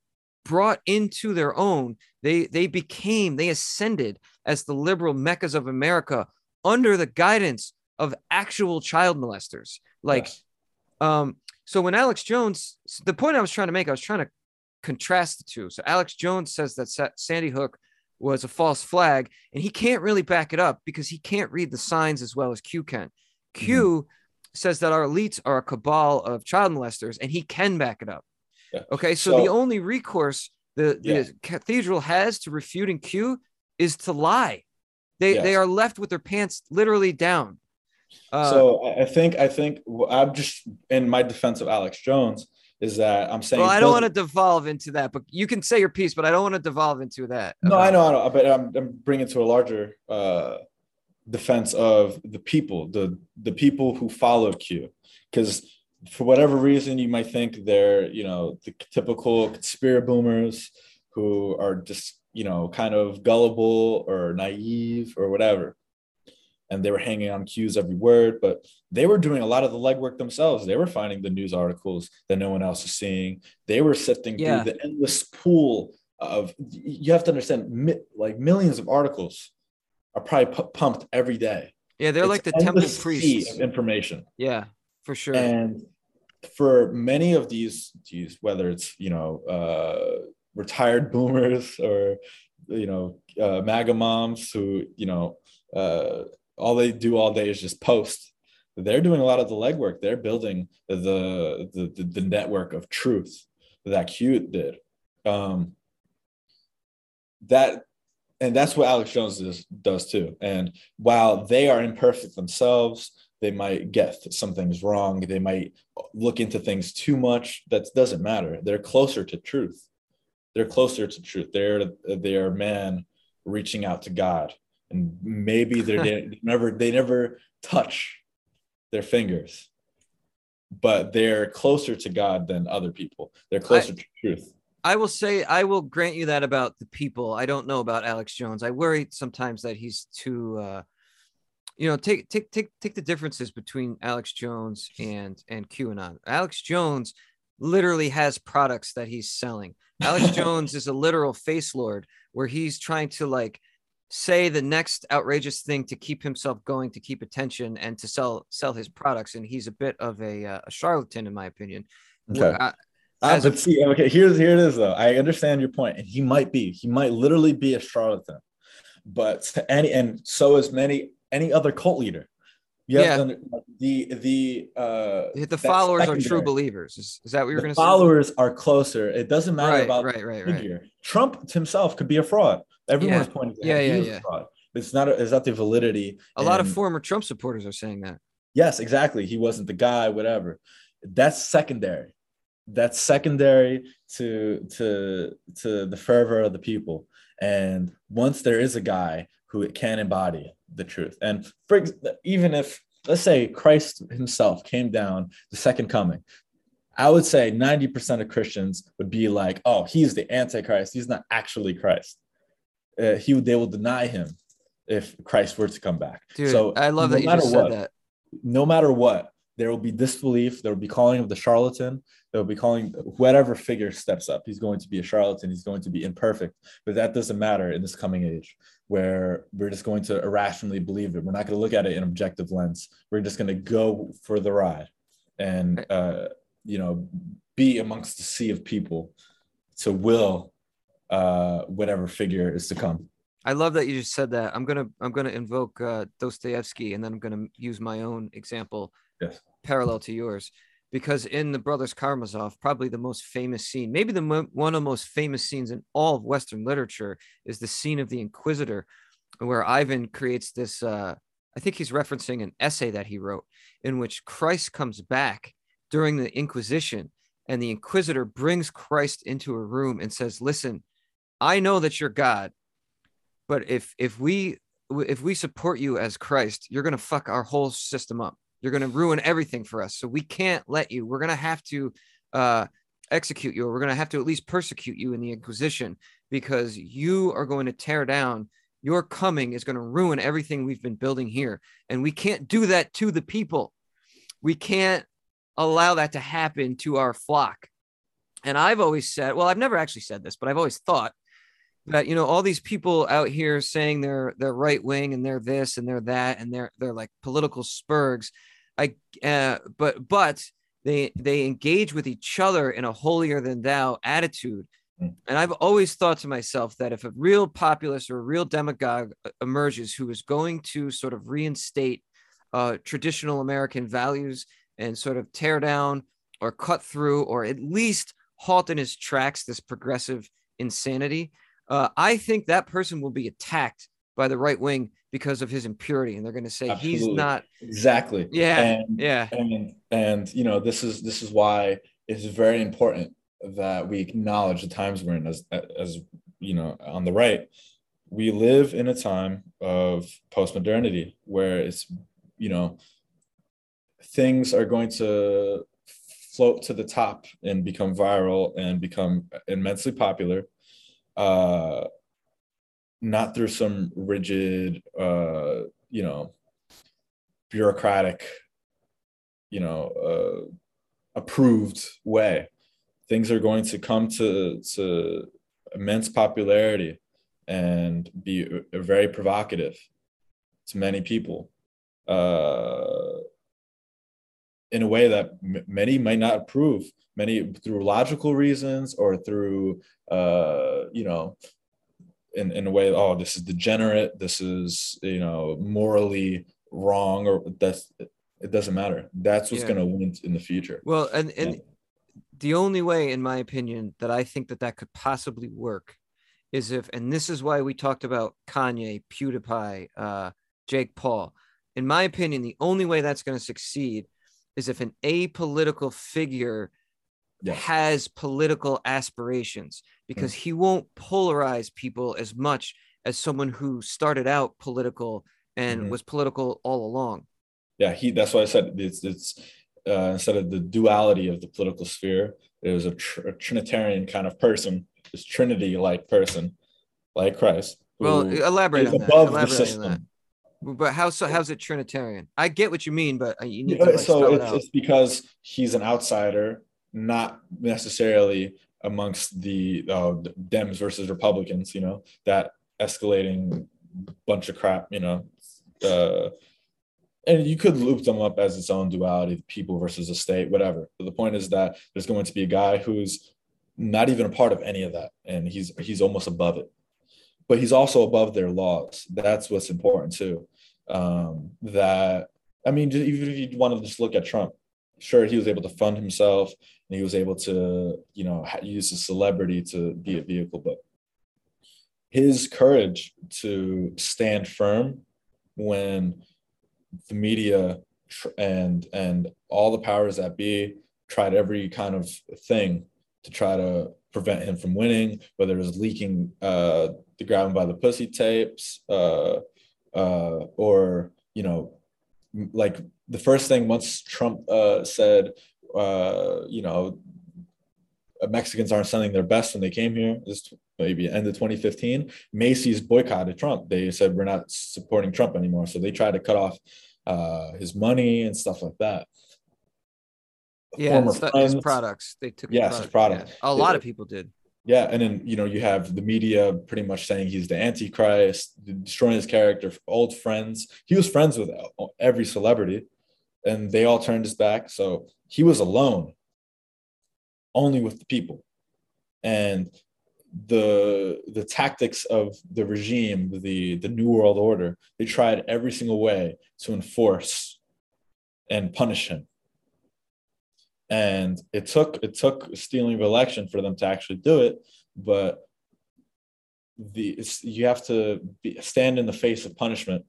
brought into their own. They they became they ascended as the liberal meccas of America under the guidance of actual child molesters. Like Yes. um, so when Alex Jones, the point I was trying to make, I was trying to contrast the two. So Alex Jones says that Sa- Sandy Hook was a false flag, and he can't really back it up because he can't read the signs as well as Q can. Q says that our elites are a cabal of child molesters, and he can back it up. Yeah. Okay, so, So- the only recourse the, the Yeah. cathedral has to refuting Q is to lie. They they are left with their pants literally down. Uh, so I I think I think I'm just in my defense of Alex Jones is that I'm saying. well, I don't want to devolve into that, but you can say your piece, but I don't want to devolve into that. No, I know, I know, but I'm, I'm bringing to a larger uh, defense of the people, the the people who follow Q, because for whatever reason you might think they're you know the typical conspiracy boomers who are just you know kind of gullible or naive or whatever, and they were hanging on Q's every word, but they were doing a lot of the legwork themselves. They were finding the news articles that no one else is seeing. They were sifting Yeah. through the endless pool of. You have to understand, like millions of articles are probably pu- pumped every day. Yeah, they're It's like the temple priests. of information, Yeah, for sure. and for many of these, these whether it's you know uh, retired boomers or you know uh, MAGA moms who you know uh, all they do all day is just post. They're doing a lot of the legwork. They're building the the the, the network of truth that Q did. Um, that and that's what Alex Jones does, does too. And while they are imperfect themselves, they might get some things wrong. They might look into things too much. That doesn't matter. They're closer to truth. They're closer to truth. They're they are man reaching out to God, and maybe they're [laughs] they never they never touch their fingers, but they're closer to God than other people. They're closer to truth. I will say I will grant you that about the people. I don't know about Alex Jones. I worry sometimes that he's too uh you know, take take take take the differences between Alex Jones and and QAnon. Alex Jones literally has products that he's selling. Alex [laughs] Jones is a literal face lord where he's trying to like say the next outrageous thing to keep himself going, to keep attention, and to sell sell his products. And he's a bit of a, uh, a charlatan, in my opinion. Okay. I- Ah, a- but see, okay, here's here it is though. I understand your point, and he might be, he might literally be a charlatan, but to any and so is many any other cult leader. Yeah. under- the the uh the followers are true believers. Is, is that what you're going to say? followers are closer. It doesn't matter Right, about right, right, right. figure. Trump himself could be a fraud. Everyone's pointing to Yeah, yeah, yeah. fraud. It's not a, it's not the validity. A lot of former Trump supporters are saying that. Yes, exactly. He wasn't the guy, whatever. That's secondary. That's secondary to to to the fervor of the people. And once there is a guy who can embody the truth, and for even if let's say Christ himself came down, the second coming, I would say 90% of Christians would be like, oh, he's the Antichrist. He's not actually Christ. Uh, he would they will deny him if Christ were to come back. Dude, so I love no that you just what, that. no matter what, there will be disbelief. There will be calling of the charlatan. There will be calling whatever figure steps up. He's going to be a charlatan. He's going to be imperfect. But that doesn't matter in this coming age where we're just going to irrationally believe it. We're not going to look at it in objective lens. We're just going to go for the ride and, uh, you know, be amongst the sea of people to will uh, whatever figure is to come. I love that you just said that. I'm gonna I'm gonna invoke uh, Dostoevsky, and then I'm gonna use my own example, Yes. parallel to yours, because in the Brothers Karamazov, probably the most famous scene, maybe the mo- one of the most famous scenes in all of Western literature, is the scene of the Inquisitor, where Ivan creates this. Uh, I think he's referencing an essay that he wrote, in which Christ comes back during the Inquisition, and the Inquisitor brings Christ into a room and says, "Listen, I know that you're God." but if if we if we support you as Christ, you're gonna fuck our whole system up. You're gonna ruin everything for us. So we can't let you. We're gonna have to uh, execute you, or we're gonna have to at least persecute you in the Inquisition because you are going to tear down. Your coming is going to ruin everything we've been building here, and we can't do that to the people. We can't allow that to happen to our flock. And I've always said, well, I've never actually said this, but I've always thought that you know all these people out here saying they're they're right wing and they're this and they're that and they're they're like political spurgs i uh, but but they they engage with each other in a holier than thou attitude Mm. and i've always thought to myself that if a real populist or a real demagogue emerges who is going to sort of reinstate uh, traditional american values and sort of tear down or cut through or at least halt in his tracks this progressive insanity uh, I think that person will be attacked by the right wing because of his impurity, and they're going to say he's not. Exactly. Yeah, And, yeah, and and you know this is this is why it's very important that we acknowledge the times we're in as as you know on the right we live in a time of post-modernity where it's you know things are going to float to the top and become viral and become immensely popular uh not through some rigid uh you know bureaucratic you know uh, approved way. Things are going to come to to immense popularity and be very provocative to many people. Uh, in a way that m- many might not approve many through logical reasons or through uh, you know in, in a way oh this is degenerate this is you know morally wrong or that's it doesn't matter that's what's Yeah. going to win in the future Well, and and Yeah. the only way, in my opinion, that I think that that could possibly work is if, and this is why we talked about Kanye, PewDiePie, uh, Jake Paul. In my opinion, the only way that's going to succeed is if an apolitical figure Yes. has political aspirations because he won't polarize people as much as someone who started out political and Mhm. was political all along. yeah he that's why i said it's it's uh, instead of the duality of the political sphere it was a, tr- a trinitarian kind of person this trinity like person like christ Well, elaborate on that. above the Elaborate on that. system But how so? How's it Trinitarian? I get what you mean, but uh, you need to Yeah, like, so it it's, out. it's because he's an outsider, not necessarily amongst the uh, Dems versus Republicans. You know that escalating bunch of crap. You know, uh, and you could loop them up as its own duality: people versus the state, whatever. But the point is that there's going to be a guy who's not even a part of any of that, and he's he's almost above it. But he's also above their laws. That's what's important too. Um, that I mean, even if you want to just look at Trump, sure, he was able to fund himself and he was able to, you know, use his celebrity to be a vehicle, but his courage to stand firm when the media and and all the powers that be tried every kind of thing to try to prevent him from winning, whether it was leaking uh, the grab him by the pussy tapes, uh, uh, or you know, like the first thing once Trump uh, said, uh, you know, uh, Mexicans aren't sending their best when they came here. This maybe end of 2015. Macy's boycotted Trump. They said we're not supporting Trump anymore, so they tried to cut off uh, his money and stuff like that. yeah, Former his products. They took Yes, his product. yeah. A lot of people did. Yeah, and then you know you have the media pretty much saying he's the antichrist, destroying his character. Old friends, he was friends with every celebrity, and they all turned his back. So he was alone, only with the people, and the the tactics of the regime, the the New World Order. They tried every single way to enforce and punish him. And it took it took stealing of election for them to actually do it, but the you have to be, stand in the face of punishment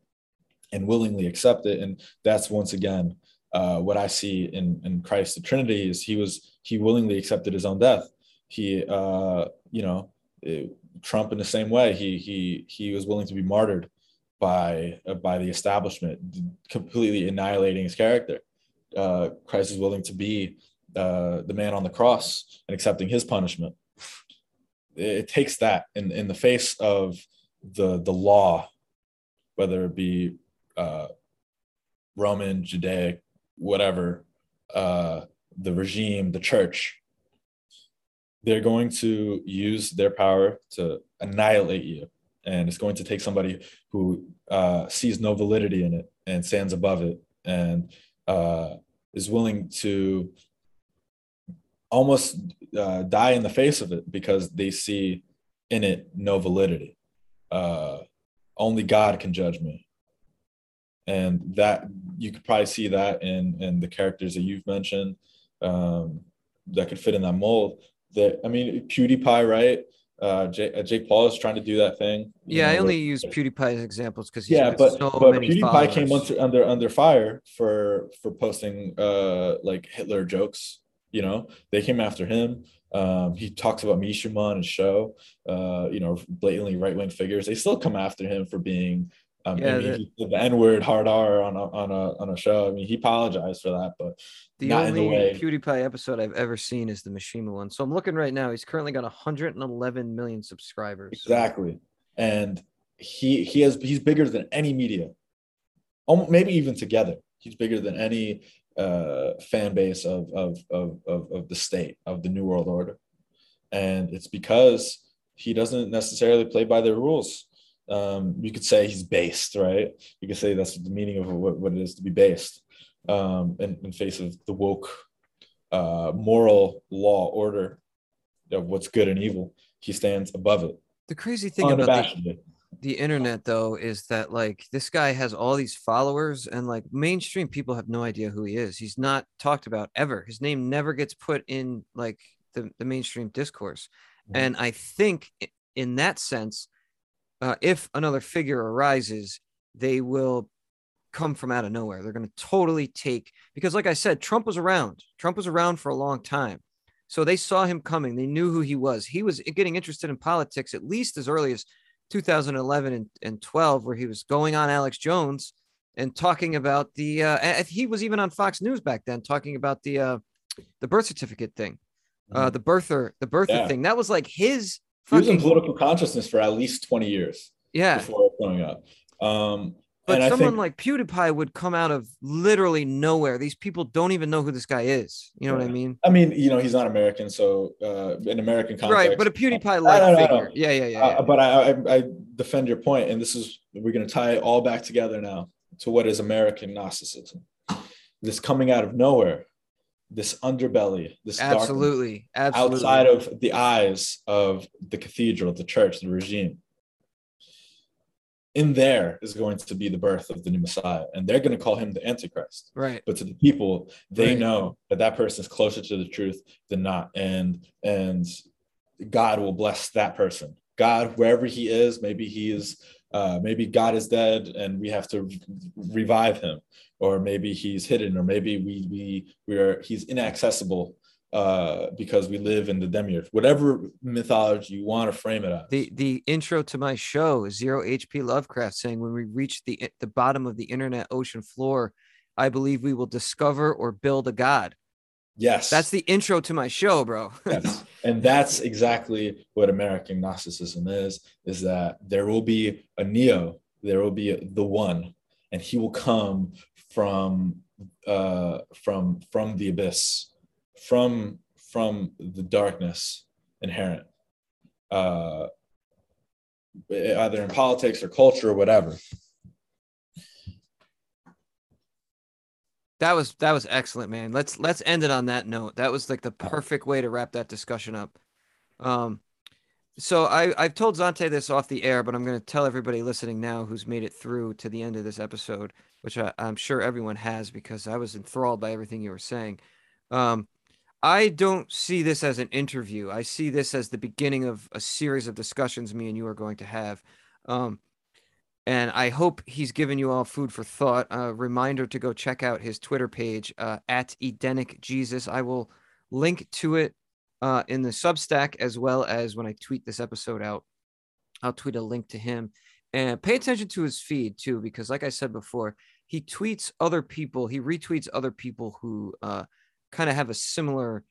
and willingly accept it. And that's once again uh, what I see in in Christ the Trinity is he was he willingly accepted his own death. He uh, you know Trump in the same way he he he was willing to be martyred by uh, by the establishment, completely annihilating his character. Uh, Christ is willing to be uh, the man on the cross and accepting his punishment. It, takes that in in the face of the the law, whether it be uh, Roman, Judaic, whatever, uh, the regime, the church. They're going to use their power to annihilate you and it's going to take somebody who uh, sees no validity in it and stands above it and uh, is willing to almost uh, die in the face of it because they see in it no validity. Uh, only God can judge me, and that you could probably see that in in the characters that you've mentioned um, that could fit in that mold. That I mean, PewDiePie, right? uh, Jake, uh, Jake Paul is trying to do that thing. Yeah, know, I only use PewDiePie as examples because yeah, but so but PewDiePie followers. came under, under under fire for for posting uh like Hitler jokes. You know, they came after him. Um, he talks about Mishima on his show. Uh, you know, blatantly right wing figures. They still come after him for being um, yeah, I mean, the, the N word hard R on a, on a on a show. I mean, he apologized for that, but the only the way... PewDiePie episode I've ever seen is the Mishima one. So I'm looking right now. He's currently got 111 million subscribers. Exactly, and he he has he's bigger than any media, almost, maybe even together. He's bigger than any uh, fan base of, of of of of the state of the New World Order, and it's because he doesn't necessarily play by their rules um, you could say he's based, right? You could say that's the meaning of what, what it is to be based um, in, in face of the woke uh, moral law order of what's good and evil. He stands above it. The crazy thing about the, the internet, though, is that like this guy has all these followers, and like mainstream people have no idea who he is. He's not talked about ever. His name never gets put in like the, the mainstream discourse. Mm-hmm. And I think in that sense, uh, if another figure arises, they will come from out of nowhere. They're going to totally take because, like I said, Trump was around. Trump was around for a long time, so they saw him coming. They knew who he was. He was getting interested in politics at least as early as 2011 and, and 12, where he was going on Alex Jones and talking about the. Uh, he was even on Fox News back then, talking about the uh, the birth certificate thing, uh, mm-hmm. the birther the birther yeah. thing. That was like his he was in political consciousness for at least 20 years. Yeah. Before growing up. Um, but someone think, like PewDiePie would come out of literally nowhere. These people don't even know who this guy is. You know yeah. what I mean? I mean, you know, he's not American, so uh, in American context, right? But a PewDiePie like figure, yeah, yeah, yeah. Uh, but I, I, I defend your point, and this is we're going to tie it all back together now to what is American Gnosticism. This coming out of nowhere, this underbelly, this absolutely, absolutely outside of the eyes of the cathedral, the church, the regime. In there is going to be the birth of the new Messiah, and they're going to call him the Antichrist. Right. But to the people, they right. know that that person is closer to the truth than not, and and God will bless that person. God, wherever he is, maybe he is uh, maybe God is dead and we have to revive him, or maybe he's hidden, or maybe we we we are he's inaccessible uh, because we live in the demiurge. Whatever mythology you want to frame it as. The the intro to my show is Zero HP Lovecraft saying, "When we reach the the bottom of the internet ocean floor, I believe we will discover or build a god." Yes. That's the intro to my show, bro. [laughs] yes. And that's exactly what American Gnosticism is, is that there will be a Neo, there will be a, the one, and he will come from uh from from the abyss, from from the darkness inherent. Uh either in politics or culture or whatever. that was that was excellent, man. Let's let's end it on that note. That was like the perfect way to wrap that discussion up. Um, so I, I've told Zantae this off the air, but I'm going to tell everybody listening now who's made it through to the end of this episode, which I, I'm sure everyone has because I was enthralled by everything you were saying. Um, I don't see this as an interview. I see this as the beginning of a series of discussions me and you are going to have. Um, and I hope he's given you all food for thought. A reminder to go check out his Twitter page uh, at Edenic Jesus. I will link to it uh, in the Substack as well as when I tweet this episode out. I'll tweet a link to him and pay attention to his feed too, because like I said before, he tweets other people, he retweets other people who uh, kind of have a similar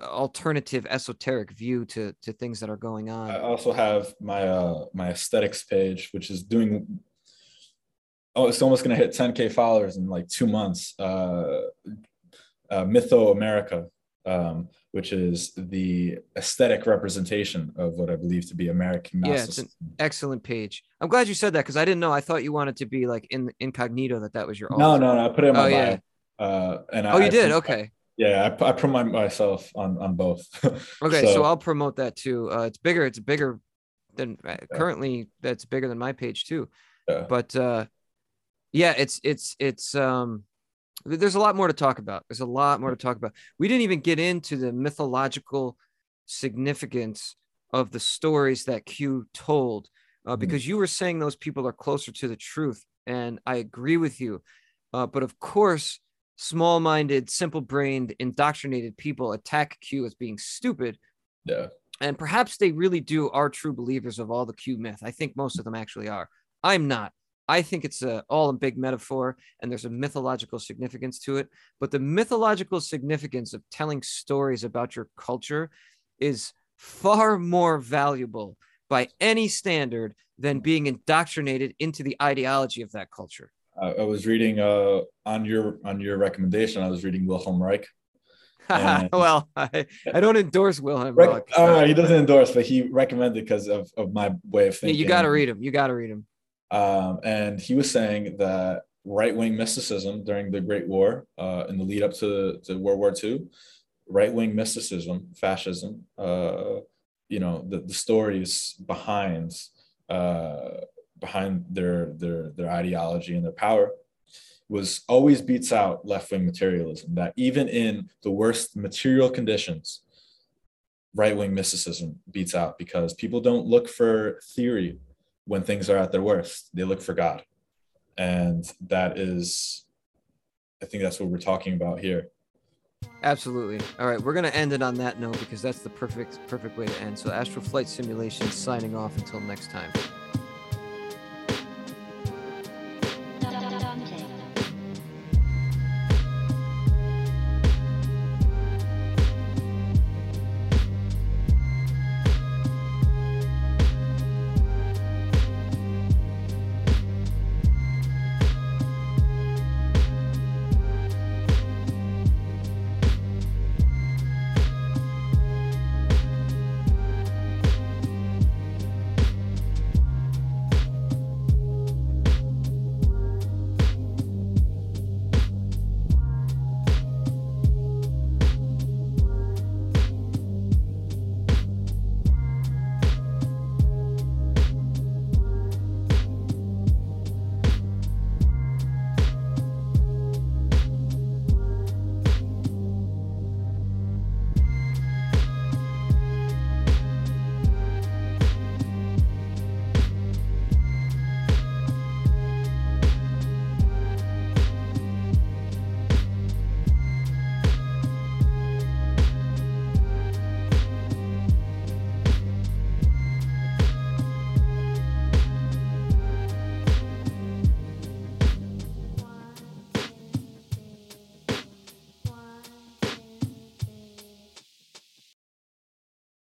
alternative esoteric view to to things that are going on. I also have my uh my aesthetics page, which is doing oh, it's almost gonna hit 10k followers in like two months. Uh, uh Mytho America, um, which is the aesthetic representation of what I believe to be American Yeah, it's an excellent page. I'm glad you said that because I didn't know. I thought you wanted to be like in incognito that that was your. No, no, no. I put it in my Oh, bio. yeah. Uh, and Oh, I, you did. I, Okay. Yeah, I, I promote myself on on both. [laughs] Okay, so, I'll promote that too. Uh, it's bigger. It's bigger than uh, currently. That's bigger than my page too. Yeah. But uh, yeah, it's it's it's um. There's a lot more to talk about. There's a lot more to talk about. We didn't even get into the mythological significance of the stories that Q told, uh, Mhm. because you were saying those people are closer to the truth, and I agree with you. Uh, but of course, small-minded, simple-brained, indoctrinated people attack Q as being stupid yeah, and perhaps they really do are true believers of all the Q myth. I think most of them actually are. I'm not. I think it's a, all a big metaphor and there's a mythological significance to it. But the mythological significance of telling stories about your culture is far more valuable by any standard than being indoctrinated into the ideology of that culture. I, was reading uh on your on your recommendation. I was reading Wilhelm Reich. [laughs] Well, I, I don't endorse Wilhelm. Reich. uh, he doesn't endorse, but he recommended because of, of my way of yeah, thinking. you got to read him. You got to read him. Um, and he was saying that right wing mysticism during the Great War, uh, in the lead up to, to World War II, right wing mysticism, fascism, uh, you know, the, the stories behind uh, behind their their their ideology and their power was always beats out left wing materialism. That even in the worst material conditions, right wing mysticism beats out because people don't look for theory when things are at their worst. They look for God. And that is, I think that's what we're talking about here. Absolutely. All right, we're gonna end it on that note because that's the perfect perfect way to end. So Astral Flight Simulation signing off until next time.